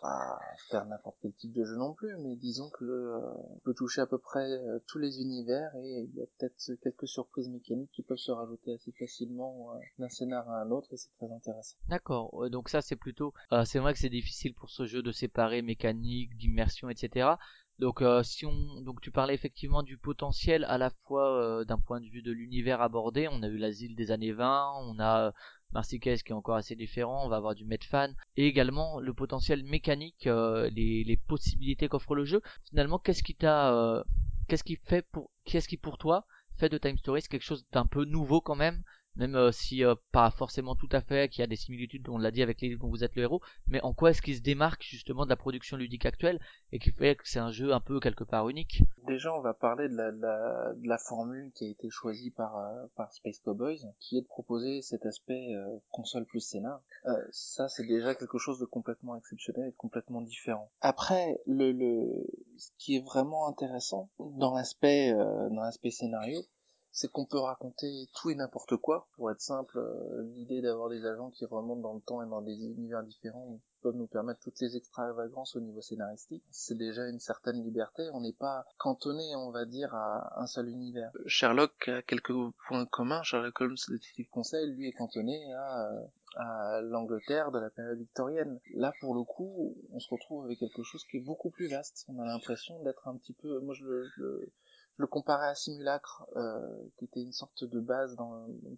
Speaker 10: Pas faire n'importe quel type de jeu non plus, mais disons que euh, on peut toucher à peu près tous les univers et il y a peut-être quelques surprises mécaniques qui peuvent se rajouter assez facilement euh, d'un scénar à un autre et c'est très intéressant.
Speaker 4: D'accord, donc ça c'est plutôt... c'est vrai que c'est difficile pour ce jeu de séparer mécanique, d'immersion, etc. Donc euh, si on, donc tu parlais effectivement du potentiel à la fois euh, d'un point de vue de l'univers abordé. On a eu l'asile des années 20, on a euh, Marseillais qui est encore assez différent, on va avoir du Medfan et également le potentiel mécanique, les, possibilités qu'offre le jeu. Finalement, qu'est-ce qui t'a, qu'est-ce qui fait pour, qu'est-ce qui pour toi fait de Time Stories quelque chose d'un peu nouveau quand même, même euh, si euh, pas forcément tout à fait, qu'il y a des similitudes, on l'a dit avec les livres dont vous êtes le héros, mais en quoi est-ce qu'il se démarque justement de la production ludique actuelle et qui fait que c'est un jeu un peu quelque part unique?
Speaker 10: Déjà, on va parler de la, la, de la formule qui a été choisie par, euh, par Space Cowboys, qui est de proposer cet aspect euh, console plus scénar. Euh, ça, c'est déjà quelque chose de complètement exceptionnel et complètement différent. Après, le, le, ce qui est vraiment intéressant dans l'aspect dans l'aspect scénario, c'est qu'on peut raconter tout et n'importe quoi. Pour être simple, euh, l'idée d'avoir des agents qui remontent dans le temps et dans des univers différents peuvent nous permettre toutes les extravagances au niveau scénaristique. C'est déjà une certaine liberté. On n'est pas cantonné, on va dire, à un seul univers. Sherlock a quelques points communs. Sherlock Holmes, détective conseil, lui est cantonné à, euh, à l'Angleterre de la période victorienne. Là, pour le coup, on se retrouve avec quelque chose qui est beaucoup plus vaste. On a l'impression d'être un petit peu, moi je le- je le comparais à Simulacre, euh, qui était une sorte de base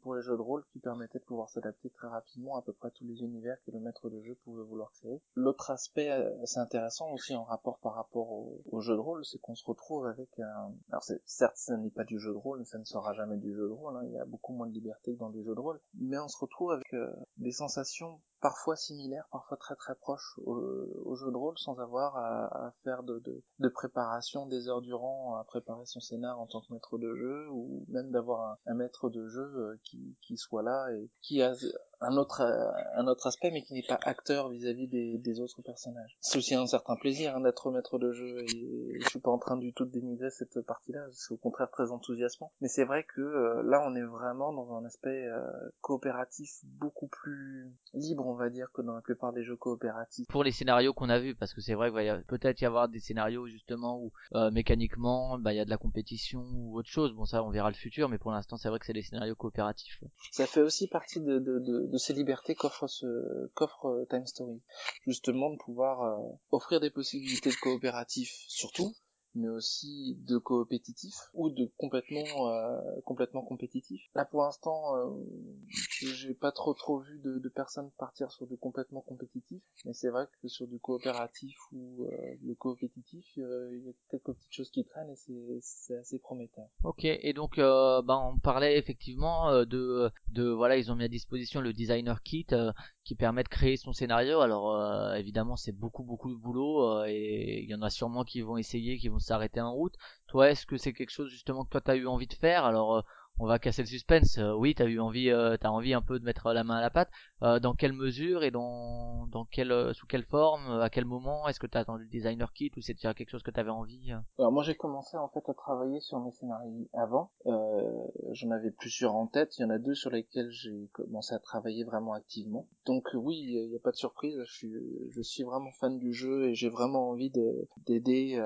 Speaker 10: pour les jeux de rôle qui permettait de pouvoir s'adapter très rapidement à peu près tous les univers que le maître de jeu pouvait vouloir créer. L'autre aspect euh, assez intéressant aussi en rapport par rapport au, au jeu de rôle, c'est qu'on se retrouve avec un... Alors certes, ce n'est pas du jeu de rôle, ça ne sera jamais du jeu de rôle, hein, il y a beaucoup moins de liberté que dans des jeux de rôle, mais on se retrouve avec euh, des sensations parfois similaires, parfois très très proches au, au jeu de rôle sans avoir à, faire de, préparation des heures durant à préparer son scénar en tant que maître de jeu ou même d'avoir un, maître de jeu euh, qui soit là et qui a un autre euh, un autre aspect mais qui n'est pas acteur vis-à-vis des, des autres personnages. C'est aussi un certain plaisir hein, d'être maître de jeu et je suis pas en train du tout de dénigrer cette partie-là c'est au contraire très enthousiasmant. Mais c'est vrai que euh, là on est vraiment dans un aspect euh, coopératif beaucoup plus libre on va dire que dans la plupart des jeux coopératifs.
Speaker 4: Pour les scénarios qu'on a vus parce que c'est vrai qu'il va peut-être y avoir des scénarios justement où euh, mécaniquement bah il y a de la compétition ou autre chose. Bon ça on verra le futur mais pour l'instant c'est vrai que c'est des scénarios coopératifs ouais.
Speaker 10: ça fait aussi partie de, de, de, de ces libertés qu'offre ce qu'offre euh, Time Story. Justement de pouvoir euh, offrir des possibilités de coopératif surtout mais aussi de coopétitif ou de complètement euh, complètement compétitif. Là pour l'instant euh, j'ai pas trop trop vu de, de personnes partir sur du complètement compétitif mais c'est vrai que sur du coopératif ou euh, le coopétitif euh, il y a quelques petites choses qui traînent et c'est assez prometteur.
Speaker 4: Ok, et donc bah, on parlait effectivement euh, de, de voilà ils ont mis à disposition le designer kit qui permet de créer son scénario. Alors euh, évidemment c'est beaucoup beaucoup de boulot euh, et il y en a sûrement qui vont essayer, qui vont s'arrêter en route. Toi est-ce que c'est quelque chose justement que toi t'as eu envie de faire? Alors euh, on va casser le suspense. Euh, oui t'as eu envie, euh, t'as envie un peu de mettre la main à la pâte. Euh, dans quelle mesure et dans dans quelle euh, sous quelle forme, à quel moment Est-ce que t'as attendu le designer kit ou c'est déjà quelque chose que t'avais envie euh?
Speaker 10: Alors moi j'ai commencé en fait à travailler sur mes scénarios avant. J'en avais plusieurs en tête. Il y en a deux sur lesquels j'ai commencé à travailler vraiment activement. Donc oui, il n'y a pas de surprise. Je suis, je suis vraiment fan du jeu et j'ai vraiment envie de- d'aider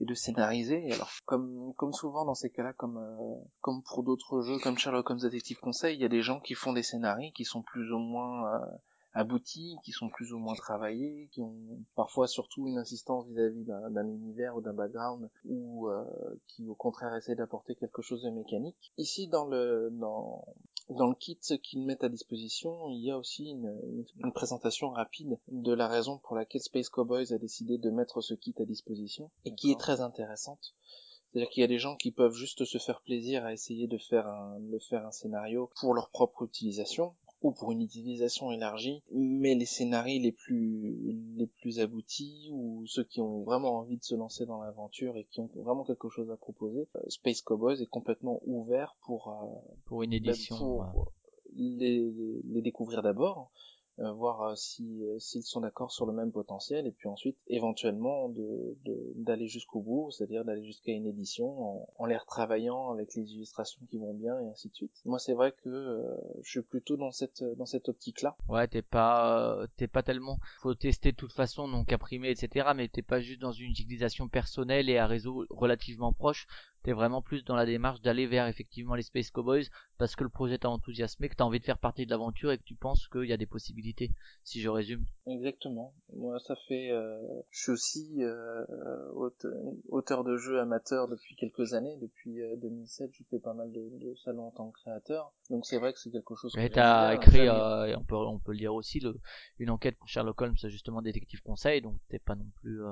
Speaker 10: et de scénariser. Alors comme comme souvent dans ces cas-là, comme comme pour d'autres jeux comme Sherlock Holmes Détective Conseil, il y a des gens qui font des scénarios qui sont plus ou moins euh, aboutis, qui sont plus ou moins travaillés, qui ont parfois surtout une insistance vis-à-vis d'un d'un univers ou d'un background, ou euh, qui au contraire essaient d'apporter quelque chose de mécanique. Ici dans le dans dans le kit qu'ils mettent à disposition, il y a aussi une, une, une présentation rapide de la raison pour laquelle Space Cowboys a décidé de mettre ce kit à disposition, et qui est très intéressante. C'est-à-dire qu'il y a des gens qui peuvent juste se faire plaisir à essayer de faire un, de faire un scénario pour leur propre utilisation, ou pour une utilisation élargie, mais les scénarios les plus les plus aboutis ou ceux qui ont vraiment envie de se lancer dans l'aventure et qui ont vraiment quelque chose à proposer, euh, Space Cowboys est complètement ouvert pour euh,
Speaker 4: pour une édition
Speaker 10: pour
Speaker 4: ouais.
Speaker 10: les, les découvrir d'abord, voir euh, si euh, s'ils sont d'accord sur le même potentiel et puis ensuite éventuellement de d'aller jusqu'au bout, c'est-à-dire d'aller jusqu'à une édition en, en les retravaillant avec les illustrations qui vont bien et ainsi de suite. Moi c'est vrai que euh, je suis plutôt dans cette dans cette optique-là.
Speaker 4: Ouais, t'es pas, euh, t'es pas tellement. Faut tester de toute façon, donc imprimer, etc. Mais t'es pas juste dans une utilisation personnelle et à réseau relativement proche. T'es vraiment plus dans la démarche d'aller vers effectivement les Space Cowboys parce que le projet t'a enthousiasmé, que t'as envie de faire partie de l'aventure et que tu penses qu'il y a des possibilités. Si je résume.
Speaker 10: Exactement. Moi, ça fait. euh, je suis aussi euh, auteur, de jeux amateur depuis quelques années. Depuis euh, 2007, je fais pas mal de, de salons en tant que créateur. Donc c'est vrai que c'est quelque chose.
Speaker 4: Mais
Speaker 10: que
Speaker 4: t'as écrit, euh, et on peut, on peut le dire aussi, le, une enquête pour Sherlock Holmes, justement détective conseil, donc t'es pas non plus.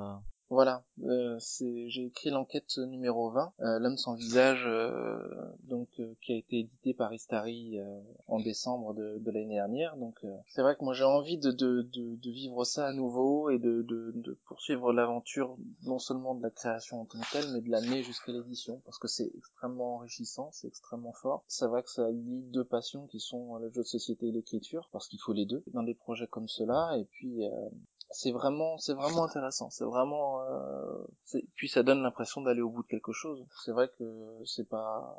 Speaker 10: Voilà, euh, j'ai écrit l'enquête numéro 20, euh, l'homme sans visage, euh, donc euh, qui a été édité par Istari euh, en décembre de, l'année dernière. Donc c'est vrai que moi j'ai envie de, vivre ça à nouveau et de, poursuivre l'aventure non seulement de la création en tant que telle, mais de l'amener jusqu'à l'édition parce que c'est extrêmement enrichissant, c'est extrêmement fort. C'est vrai que ça lie deux passions qui sont le jeu de société et l'écriture parce qu'il faut les deux dans des projets comme cela et puis c'est vraiment c'est vraiment intéressant. C'est vraiment euh, puis ça donne l'impression d'aller au bout de quelque chose. C'est vrai que c'est pas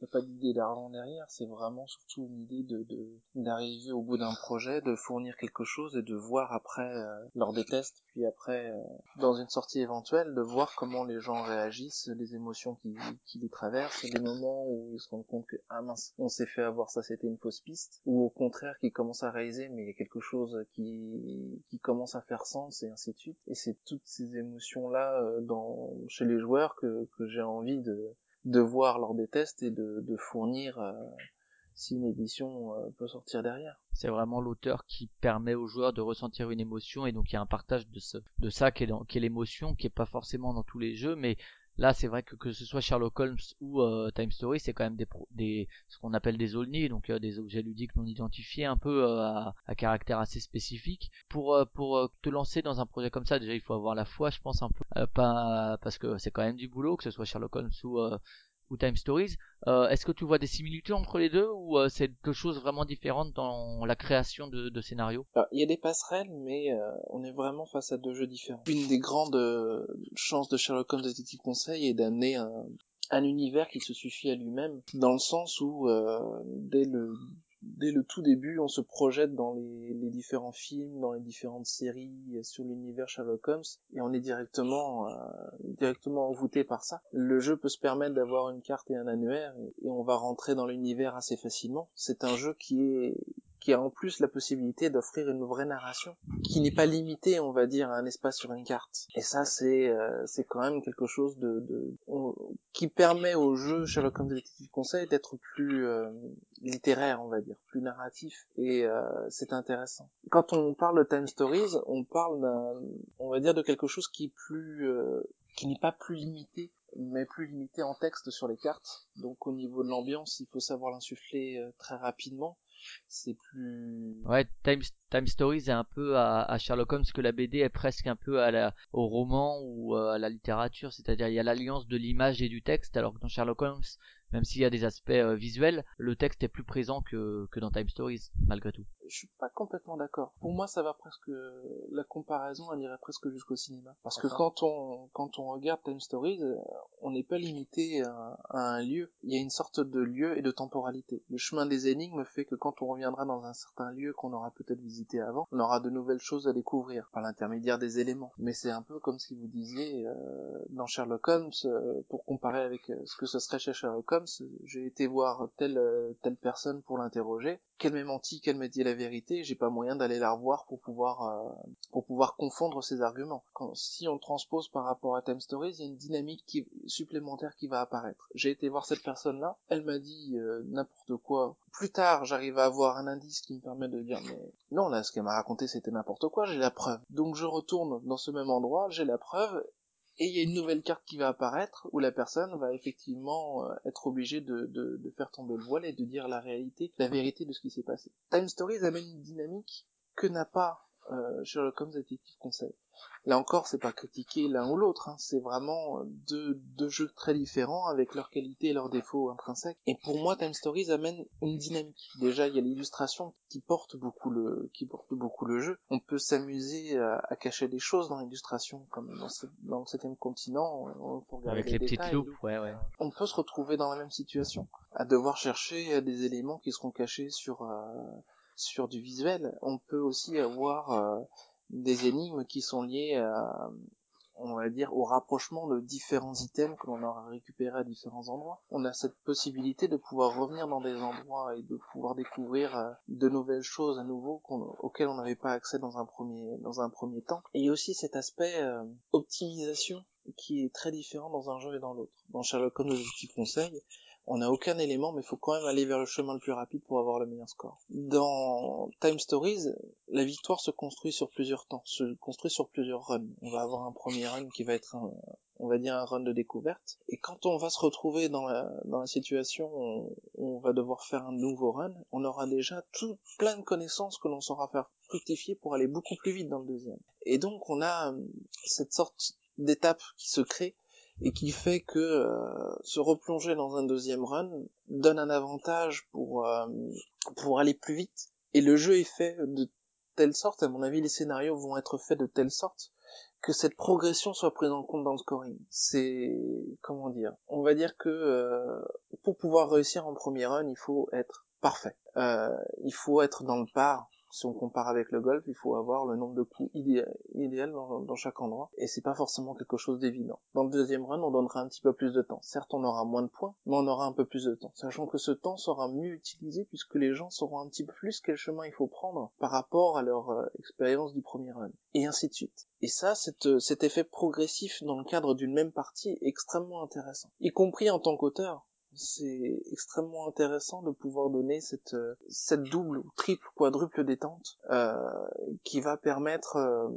Speaker 10: y a pas d'idée d'argent derrière c'est vraiment surtout une idée de d'arriver au bout d'un projet de fournir quelque chose et de voir après euh, lors des tests puis après euh, dans une sortie éventuelle de voir comment les gens réagissent les émotions qui qui les traversent les moments où ils se rendent compte que ah mince on s'est fait avoir ça c'était une fausse piste ou au contraire qui commence à réaliser mais il y a quelque chose qui qui commence à faire sens et ainsi de suite. Et c'est toutes ces émotions là dans chez les joueurs que que j'ai envie de de voir lors des tests et de fournir euh, si une édition euh, peut sortir derrière.
Speaker 4: C'est vraiment l'auteur qui permet aux joueurs de ressentir une émotion et donc il y a un partage de ce, de ça qui est, est l'émotion, qui est pas forcément dans tous les jeux, mais là c'est vrai que que ce soit Sherlock Holmes ou euh, Time Story, c'est quand même des, des ce qu'on appelle des OLNI, donc euh, des objets ludiques non identifiés, un peu euh, à, caractère assez spécifique. Pour pour te lancer dans un projet comme ça, déjà il faut avoir la foi, je pense un peu, pas parce que c'est quand même du boulot, que ce soit Sherlock Holmes ou ou Time Stories. Euh, Est-ce que tu vois des similitudes entre les deux ou euh, c'est deux choses vraiment différentes dans la création de, scénarios
Speaker 10: il y a des passerelles, mais euh, on est vraiment face à deux jeux différents. Une des grandes chances de Sherlock Holmes Detective Conseil est d'amener un, un univers qui se suffit à lui-même, dans le sens où dès le dès le tout début, on se projette dans les, les différents films, dans les différentes séries euh, sur l'univers Sherlock Holmes, et on est directement euh, directement envoûté par ça. Le jeu peut se permettre d'avoir une carte et un annuaire, et, et on va rentrer dans l'univers assez facilement. C'est un jeu qui est qui a en plus la possibilité d'offrir une vraie narration, qui n'est pas limitée, on va dire, à un espace sur une carte. Et ça, c'est euh, c'est quand même quelque chose de, de qui permet au jeu Sherlock Holmes Detective Conseil d'être plus euh, littéraire, on va dire, plus narratif, et euh, c'est intéressant. Quand on parle de Time Stories, on parle on va dire, de quelque chose qui est plus, euh, qui n'est pas plus limité mais plus limité en texte sur les cartes. Donc au niveau de l'ambiance, il faut savoir l'insuffler euh, très rapidement. C'est plus
Speaker 4: Ouais, Time, Time Stories est un peu à, Sherlock Holmes que la BD est presque un peu à la, au roman ou euh, à la littérature, c'est-à-dire il y a l'alliance de l'image et du texte, alors que dans Sherlock Holmes, même s'il y a des aspects euh, visuels, le texte est plus présent que, que dans Time Stories, malgré tout.
Speaker 10: je suis pas complètement d'accord. Pour moi, ça va presque la comparaison, elle irait presque jusqu'au cinéma. Parce que quand on quand on regarde Time Stories, euh, on n'est pas limité à, à un lieu. Il y a une sorte de lieu et de temporalité. Le chemin des énigmes fait que quand on reviendra dans un certain lieu qu'on aura peut-être visité avant, on aura de nouvelles choses à découvrir par l'intermédiaire des éléments. Mais c'est un peu comme si vous disiez euh, dans Sherlock Holmes, euh, pour comparer avec euh, ce que ce serait chez Sherlock Holmes, j'ai été voir telle euh, telle personne pour l'interroger, qu'elle m'ait menti, qu'elle m'ait dit la vérité, j'ai pas moyen d'aller la revoir pour pouvoir euh, pour pouvoir confondre ses arguments. Si on transpose par rapport à Time Stories, il y a une dynamique supplémentaire qui va apparaître. J'ai été voir cette personne-là, elle m'a dit euh, n'importe quoi. Plus tard, j'arrive à avoir un indice qui me permet de dire mais non là ce qu'elle m'a raconté c'était n'importe quoi, j'ai la preuve. Donc je retourne dans ce même endroit, j'ai la preuve et il y a une nouvelle carte qui va apparaître où la personne va effectivement euh, être obligée de, faire tomber le voile et de dire la réalité, la vérité de ce qui s'est passé. Time Stories amène une dynamique que n'a pas euh, Sherlock Holmes Detective Conseil. Là encore, c'est pas critiquer l'un ou l'autre, hein, c'est vraiment deux, deux jeux très différents avec leurs qualités et leurs défauts intrinsèques. Et pour moi, Time Stories amène une dynamique. Déjà, il y a l'illustration qui porte beaucoup le, qui porte beaucoup le jeu. On peut s'amuser à, à cacher des choses dans l'illustration, comme dans, ce- dans le septième continent, on peut regarder
Speaker 4: Avec les petites
Speaker 10: détails.
Speaker 4: loupes, ouais, ouais.
Speaker 10: On peut se retrouver dans la même situation, à devoir chercher euh, des éléments qui seront cachés sur euh, sur du visuel. On peut aussi avoir euh, des énigmes qui sont liées à, on va dire, au rapprochement de différents items que l'on aura récupérés à différents endroits. On a cette possibilité de pouvoir revenir dans des endroits et de pouvoir découvrir euh, de nouvelles choses à nouveau auxquelles on n'avait pas accès dans un premier dans un premier temps. Et il y a aussi cet aspect euh, optimisation qui est très différent dans un jeu et dans l'autre. Dans Sherlock Holmes Detective Conseil, on n'a aucun élément, mais il faut quand même aller vers le chemin le plus rapide pour avoir le meilleur score. Dans Time Stories, la victoire se construit sur plusieurs temps, se construit sur plusieurs runs. On va avoir un premier run qui va être un, on va dire un run de découverte. Et quand on va se retrouver dans la, situation où on, on va devoir faire un nouveau run, on aura déjà tout plein de connaissances que l'on saura faire fructifier pour aller beaucoup plus vite dans le deuxième. Et donc on a euh, cette sorte d'étape qui se crée et qui fait que euh, se replonger dans un deuxième run donne un avantage pour euh, pour aller plus vite. Et le jeu est fait de telle sorte à mon avis les scénarios vont être faits de telle sorte que cette progression soit prise en compte dans le scoring. C'est comment dire on va dire que euh, pour pouvoir réussir en premier run il faut être parfait. Euh, il faut être dans le par si on compare avec le golf, il faut avoir le nombre de coups idéal, dans, chaque endroit, et c'est pas forcément quelque chose d'évident. Dans le deuxième run, on donnera un petit peu plus de temps. Certes, on aura moins de points, mais on aura un peu plus de temps, sachant que ce temps sera mieux utilisé puisque les gens sauront un petit peu plus quel chemin il faut prendre par rapport à leur euh, expérience du premier run, et ainsi de suite. Et ça, cette, cet effet progressif dans le cadre d'une même partie est extrêmement intéressant, y compris en tant qu'auteur c'est extrêmement intéressant de pouvoir donner cette euh, double ou triple quadruple détente euh, qui va permettre euh,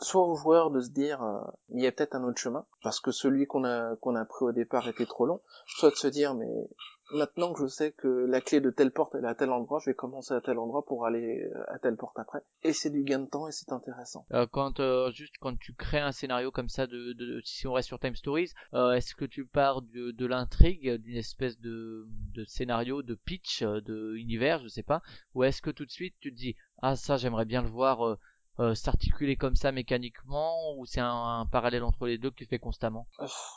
Speaker 10: soit aux joueurs de se dire euh, il y a peut-être un autre chemin parce que celui qu'on a qu'on a pris au départ était trop long, soit de se dire mais maintenant que je sais que la clé de telle porte elle est à tel endroit, je vais commencer à tel endroit pour aller euh, à telle porte après. Et c'est du gain de temps et c'est intéressant.
Speaker 4: Euh, quand euh, juste quand tu crées un scénario comme ça de, de si on reste sur Time Stories, euh, est-ce que tu pars de, de l'intrigue, d'une espèce de, de scénario, de pitch, euh, de univers, je sais pas, ou est-ce que tout de suite tu te dis ah ça j'aimerais bien le voir euh, euh, s'articuler comme ça mécaniquement ou c'est un, un parallèle entre les deux que tu fais constamment?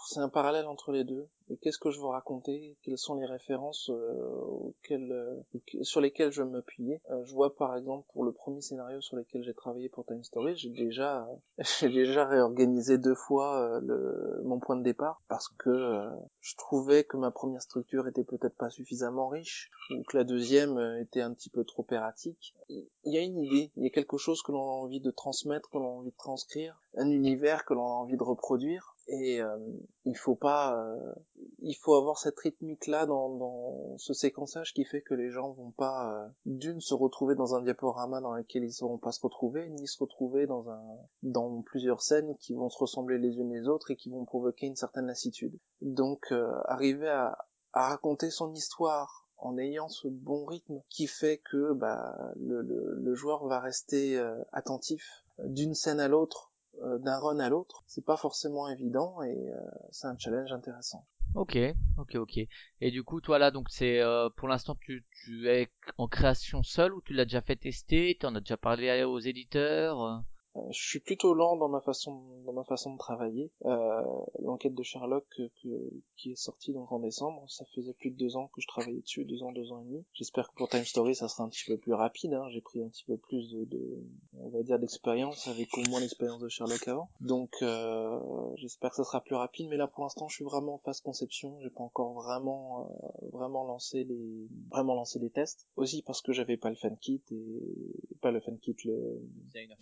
Speaker 10: C'est un parallèle entre les deux. Qu'est-ce que je veux raconter? Quelles sont les références euh, auxquelles, euh, sur lesquelles je m'appuyer? Euh, Je vois par exemple pour le premier scénario sur lequel j'ai travaillé pour Time Story, j'ai déjà déjà réorganisé deux fois le, mon point de départ parce que je trouvais que ma première structure était peut-être pas suffisamment riche ou que la deuxième était un petit peu trop erratique. Il y a une idée, il y a quelque chose que l'on a envie de transmettre, que l'on a envie de transcrire, un univers que l'on a envie de reproduire et euh, il faut pas euh, il faut avoir cette rythmique là dans, dans ce séquençage qui fait que les gens vont pas euh, d'une se retrouver dans un diaporama dans lequel ils ne vont pas se retrouver ni se retrouver dans un dans plusieurs scènes qui vont se ressembler les unes les autres et qui vont provoquer une certaine lassitude. Donc euh, arriver à, à raconter son histoire en ayant ce bon rythme qui fait que bah, le, le, le joueur va rester euh, attentif d'une scène à l'autre euh, d'un run à l'autre, c'est pas forcément évident et euh, c'est un challenge intéressant.
Speaker 4: Ok, ok, ok. Et du coup, toi là, donc c'est euh, pour l'instant tu, tu es en création seul ou tu l'as déjà fait tester, tu en as déjà parlé aux éditeurs? euh
Speaker 10: Euh, je suis plutôt lent dans ma façon dans ma façon de travailler. Euh, L'enquête de Sherlock que, que- qui est sortie donc en décembre, ça faisait plus de deux ans que je travaillais dessus, deux ans, deux ans et demi. J'espère que pour Time Story ça sera un petit peu plus rapide. Hein. J'ai pris un petit peu plus de, de on va dire d'expérience avec au moins l'expérience de Sherlock avant. Donc euh, j'espère que ça sera plus rapide. Mais là pour l'instant je suis vraiment en phase conception. J'ai pas encore vraiment euh, vraiment lancé les vraiment lancé les tests. Aussi parce que j'avais pas le fan kit et pas le fan kit le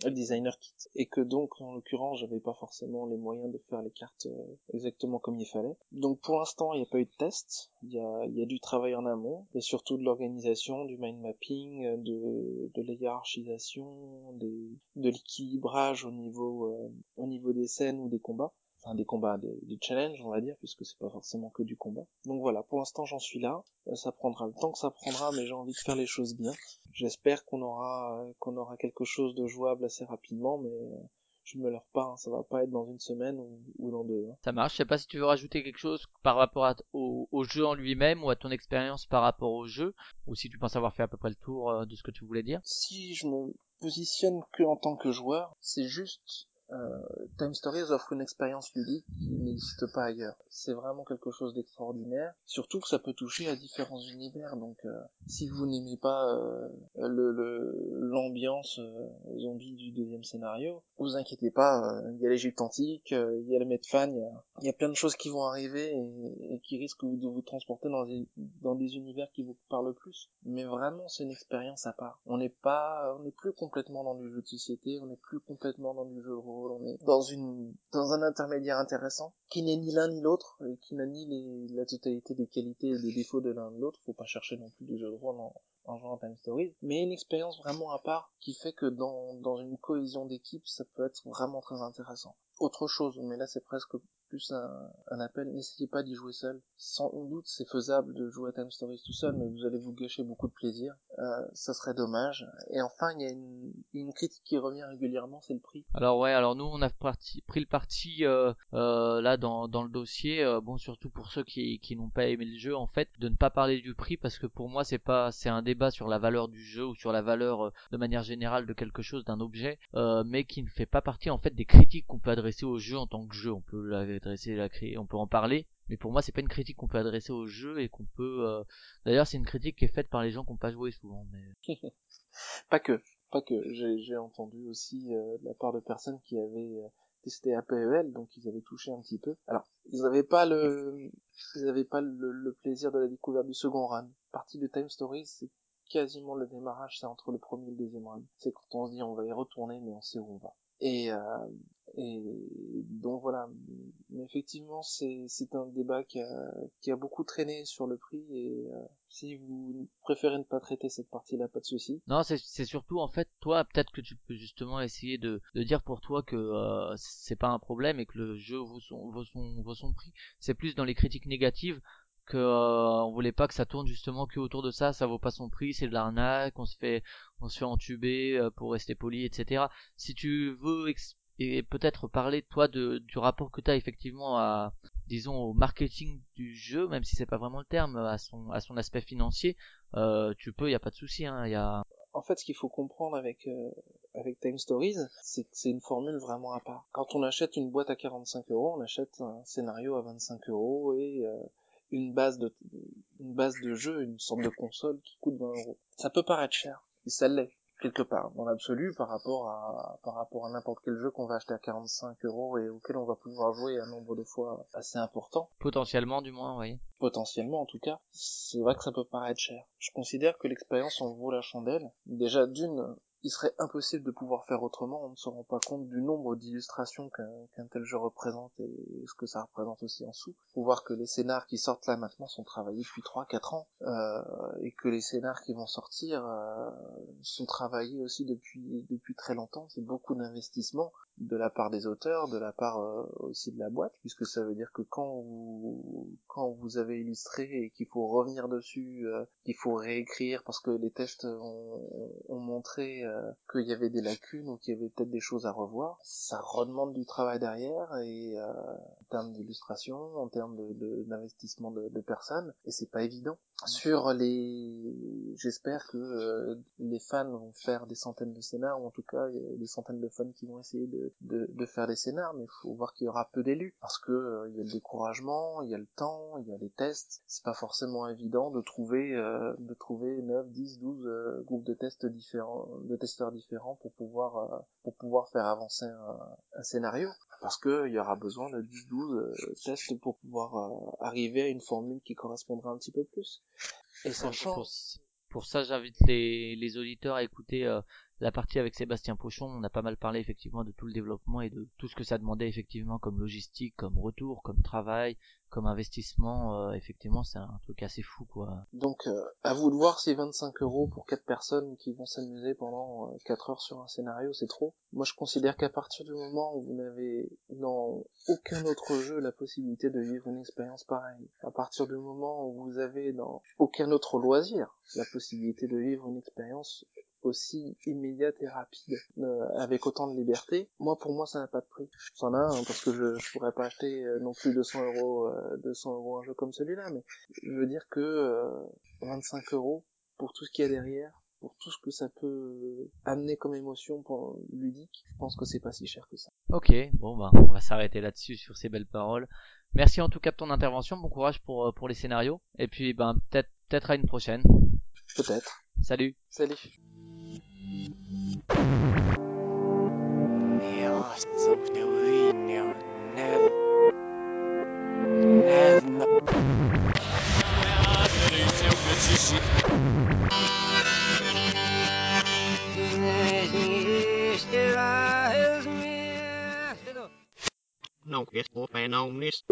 Speaker 10: le designer et que donc en l'occurrence j'avais pas forcément les moyens de faire les cartes euh, exactement comme il fallait. Donc pour l'instant il n'y a pas eu de test. Il y a, du travail en amont et surtout de l'organisation du mind mapping de, de la hiérarchisation de l'équilibrage euh, au niveau des scènes ou des combats enfin des combats, des, des challenges on va dire, puisque c'est pas forcément que du combat. Donc voilà, pour l'instant j'en suis là, Euh, ça prendra le temps que ça prendra, mais j'ai envie de faire les choses bien. J'espère qu'on aura qu'on aura quelque chose de jouable assez rapidement, mais euh, je me leurre pas, hein, ça va pas être dans une semaine ou, ou dans deux. hein.
Speaker 4: Ça marche. Je sais pas si tu veux rajouter quelque chose par rapport à, au, au jeu en lui-même ou à ton expérience par rapport au jeu, ou si tu penses avoir fait à peu près le tour euh, de ce que tu voulais dire.
Speaker 10: Si je me positionne que en tant que joueur, c'est juste euh, Time Stories offre une expérience ludique qui n'existe pas ailleurs. C'est vraiment quelque chose d'extraordinaire. Surtout que ça peut toucher à différents univers. Donc, euh, si vous n'aimez pas euh, le l'ambiance euh, zombie du deuxième scénario, vous inquiétez pas. euh, Il y a l'Égypte antique, euh, il y a le Medfan, il y a, plein de choses qui vont arriver et, qui risquent de vous transporter dans des, dans des univers qui vous parlent plus. Mais vraiment, c'est une expérience à part. On n'est pas, on n'est plus complètement dans du jeu de société, on n'est plus complètement dans du jeu de rôle, on est dans une, dans un intermédiaire intéressant qui n'est ni l'un ni l'autre et qui n'a ni la totalité des qualités et des défauts de l'un de l'autre. Faut pas chercher non plus du jeu de rôle en, en genre Time Stories, mais une expérience vraiment à part qui fait que dans, dans une cohésion d'équipe, ça peut être vraiment très intéressant. Autre chose, mais là c'est presque un, appel, n'essayez pas d'y jouer seul. Sans doute c'est faisable de jouer à Time Stories tout seul, mais vous allez vous gâcher beaucoup de plaisir. Euh, ça serait dommage. Et enfin, il y a une, critique qui revient régulièrement, c'est le prix.
Speaker 4: Alors ouais, alors nous on a pris le parti euh, euh, là dans, dans le dossier, euh, bon surtout pour ceux qui, qui n'ont pas aimé le jeu en fait, de ne pas parler du prix parce que pour moi c'est pas c'est un débat sur la valeur du jeu ou sur la valeur de manière générale de quelque chose d'un objet, mais qui ne fait pas partie en fait des critiques qu'on peut adresser au jeu en tant que jeu. On peut l'adresser, la on peut en parler, mais pour moi c'est pas une critique qu'on peut adresser au jeu et qu'on peut. euh, D'ailleurs c'est une critique qui est faite par les gens qui n'ont pas joué souvent. Mais
Speaker 10: Pas que, pas que. J'ai j'ai entendu aussi euh, de la part de personnes qui avaient euh, testé APEL, donc ils avaient touché un petit peu. Alors, ils n'avaient pas le, ils avaient pas le, le plaisir de la découverte du second run. Partie de Time Stories, c'est quasiment le démarrage, c'est entre le premier et le deuxième run. C'est quand on se dit on va y retourner, mais on sait où on va. Et, euh, Et donc voilà. Effectivement, c'est un débat qui a qui a beaucoup traîné sur le prix et euh, si vous préférez ne pas traiter cette partie-là, pas de souci.
Speaker 4: Non, c'est surtout en fait toi peut-être que tu peux justement essayer de, de dire pour toi que euh, c'est pas un problème et que le jeu vaut son vaut son vaut son prix. C'est plus dans les critiques négatives que euh, on voulait pas que ça tourne justement que autour de ça, ça vaut pas son prix, c'est de l'arnaque, on se fait on se fait entuber euh, pour rester poli, etc. Si tu veux et peut-être parler toi de du rapport que tu as effectivement à disons au marketing du jeu, même si c'est pas vraiment le terme, à son à son aspect financier, euh, tu peux, y a pas de souci, hein, y a
Speaker 10: En fait, ce qu'il faut comprendre avec euh, avec Time Stories, c'est que c'est une formule vraiment à part. Quand on achète une boîte à 45 euros, on achète un scénario à 25 euros et euh, une base de une base de jeu, une sorte de console qui coûte 20 euros. Ça peut paraître cher, et ça l'est quelque part dans l'absolu par rapport à par rapport à n'importe quel jeu qu'on va acheter à 45 euros et auquel on va pouvoir jouer un nombre de fois assez important
Speaker 4: potentiellement du moins, oui.
Speaker 10: potentiellement en tout cas, c'est vrai que ça peut paraître cher. Je considère que l'expérience en vaut la chandelle. Déjà d'une, il serait impossible de pouvoir faire autrement, on ne se rend pas compte du nombre d'illustrations qu'un tel jeu représente et ce que ça représente aussi en sous. Faut voir que les scénars qui sortent là maintenant sont travaillés depuis 3-4 ans euh, et que les scénars qui vont sortir euh, sont travaillés aussi depuis depuis très longtemps. C'est beaucoup d'investissement de la part des auteurs, de la part euh, aussi de la boîte, puisque ça veut dire que quand vous quand vous avez illustré et qu'il faut revenir dessus, euh, qu'il faut réécrire parce que les tests ont, ont montré euh, qu'il y avait des lacunes ou qu'il y avait peut-être des choses à revoir, ça redemande du travail derrière et euh, termes d'illustration, en termes d'investissement de, personnes, et c'est pas évident. Sur les, j'espère que euh, les fans vont faire des centaines de scénars, ou en tout cas des centaines de fans qui vont essayer de, faire des scénars, mais il faut voir qu'il y aura peu d'élus, parce que euh, il y a le découragement, il y a le temps, il y a les tests, c'est pas forcément évident de trouver euh, de trouver 9, 10, 12 euh, groupes de tests différents, de testeurs différents pour pouvoir pour pouvoir faire avancer un scénario, parce que il y aura besoin de 10, 12 euh, tests pour pouvoir euh, arriver à une formule qui correspondra un petit peu plus. Et sachant
Speaker 4: Pour, pour ça, j'invite les, les auditeurs à écouter euh, la partie avec Sébastien Pochon. On a pas mal parlé effectivement de tout le développement et de tout ce que ça demandait effectivement comme logistique, comme retour, comme travail, comme investissement. Euh, effectivement, c'est un truc assez fou quoi.
Speaker 10: Donc, euh, à vous de voir si 25 euros pour quatre personnes qui vont s'amuser pendant euh, 4 heures sur un scénario, c'est trop. Moi, je considère qu'à partir du moment où vous n'avez dans aucun autre jeu la possibilité de vivre une expérience pareille, à partir du moment où vous avez dans aucun autre loisir la possibilité de vivre une expérience aussi immédiate et rapide, euh, avec autant de liberté, moi pour moi ça n'a pas de prix. Ça en a un parce que je, je pourrais pas acheter euh, non plus 200 euros, euh, 200 euros un jeu comme celui-là, mais je veux dire que euh, 25 euros pour tout ce qu'il y a derrière, pour tout ce que ça peut amener comme émotion pour ludique, je pense que c'est pas si cher que ça.
Speaker 4: Ok, bon bah on va s'arrêter là-dessus sur ces belles paroles. Merci en tout cas de ton intervention. Bon courage pour euh, pour les scénarios. Et puis ben peut-être peut-être à une prochaine.
Speaker 10: Peut-être.
Speaker 4: Salut.
Speaker 10: Salut.
Speaker 2: No, it's open on this.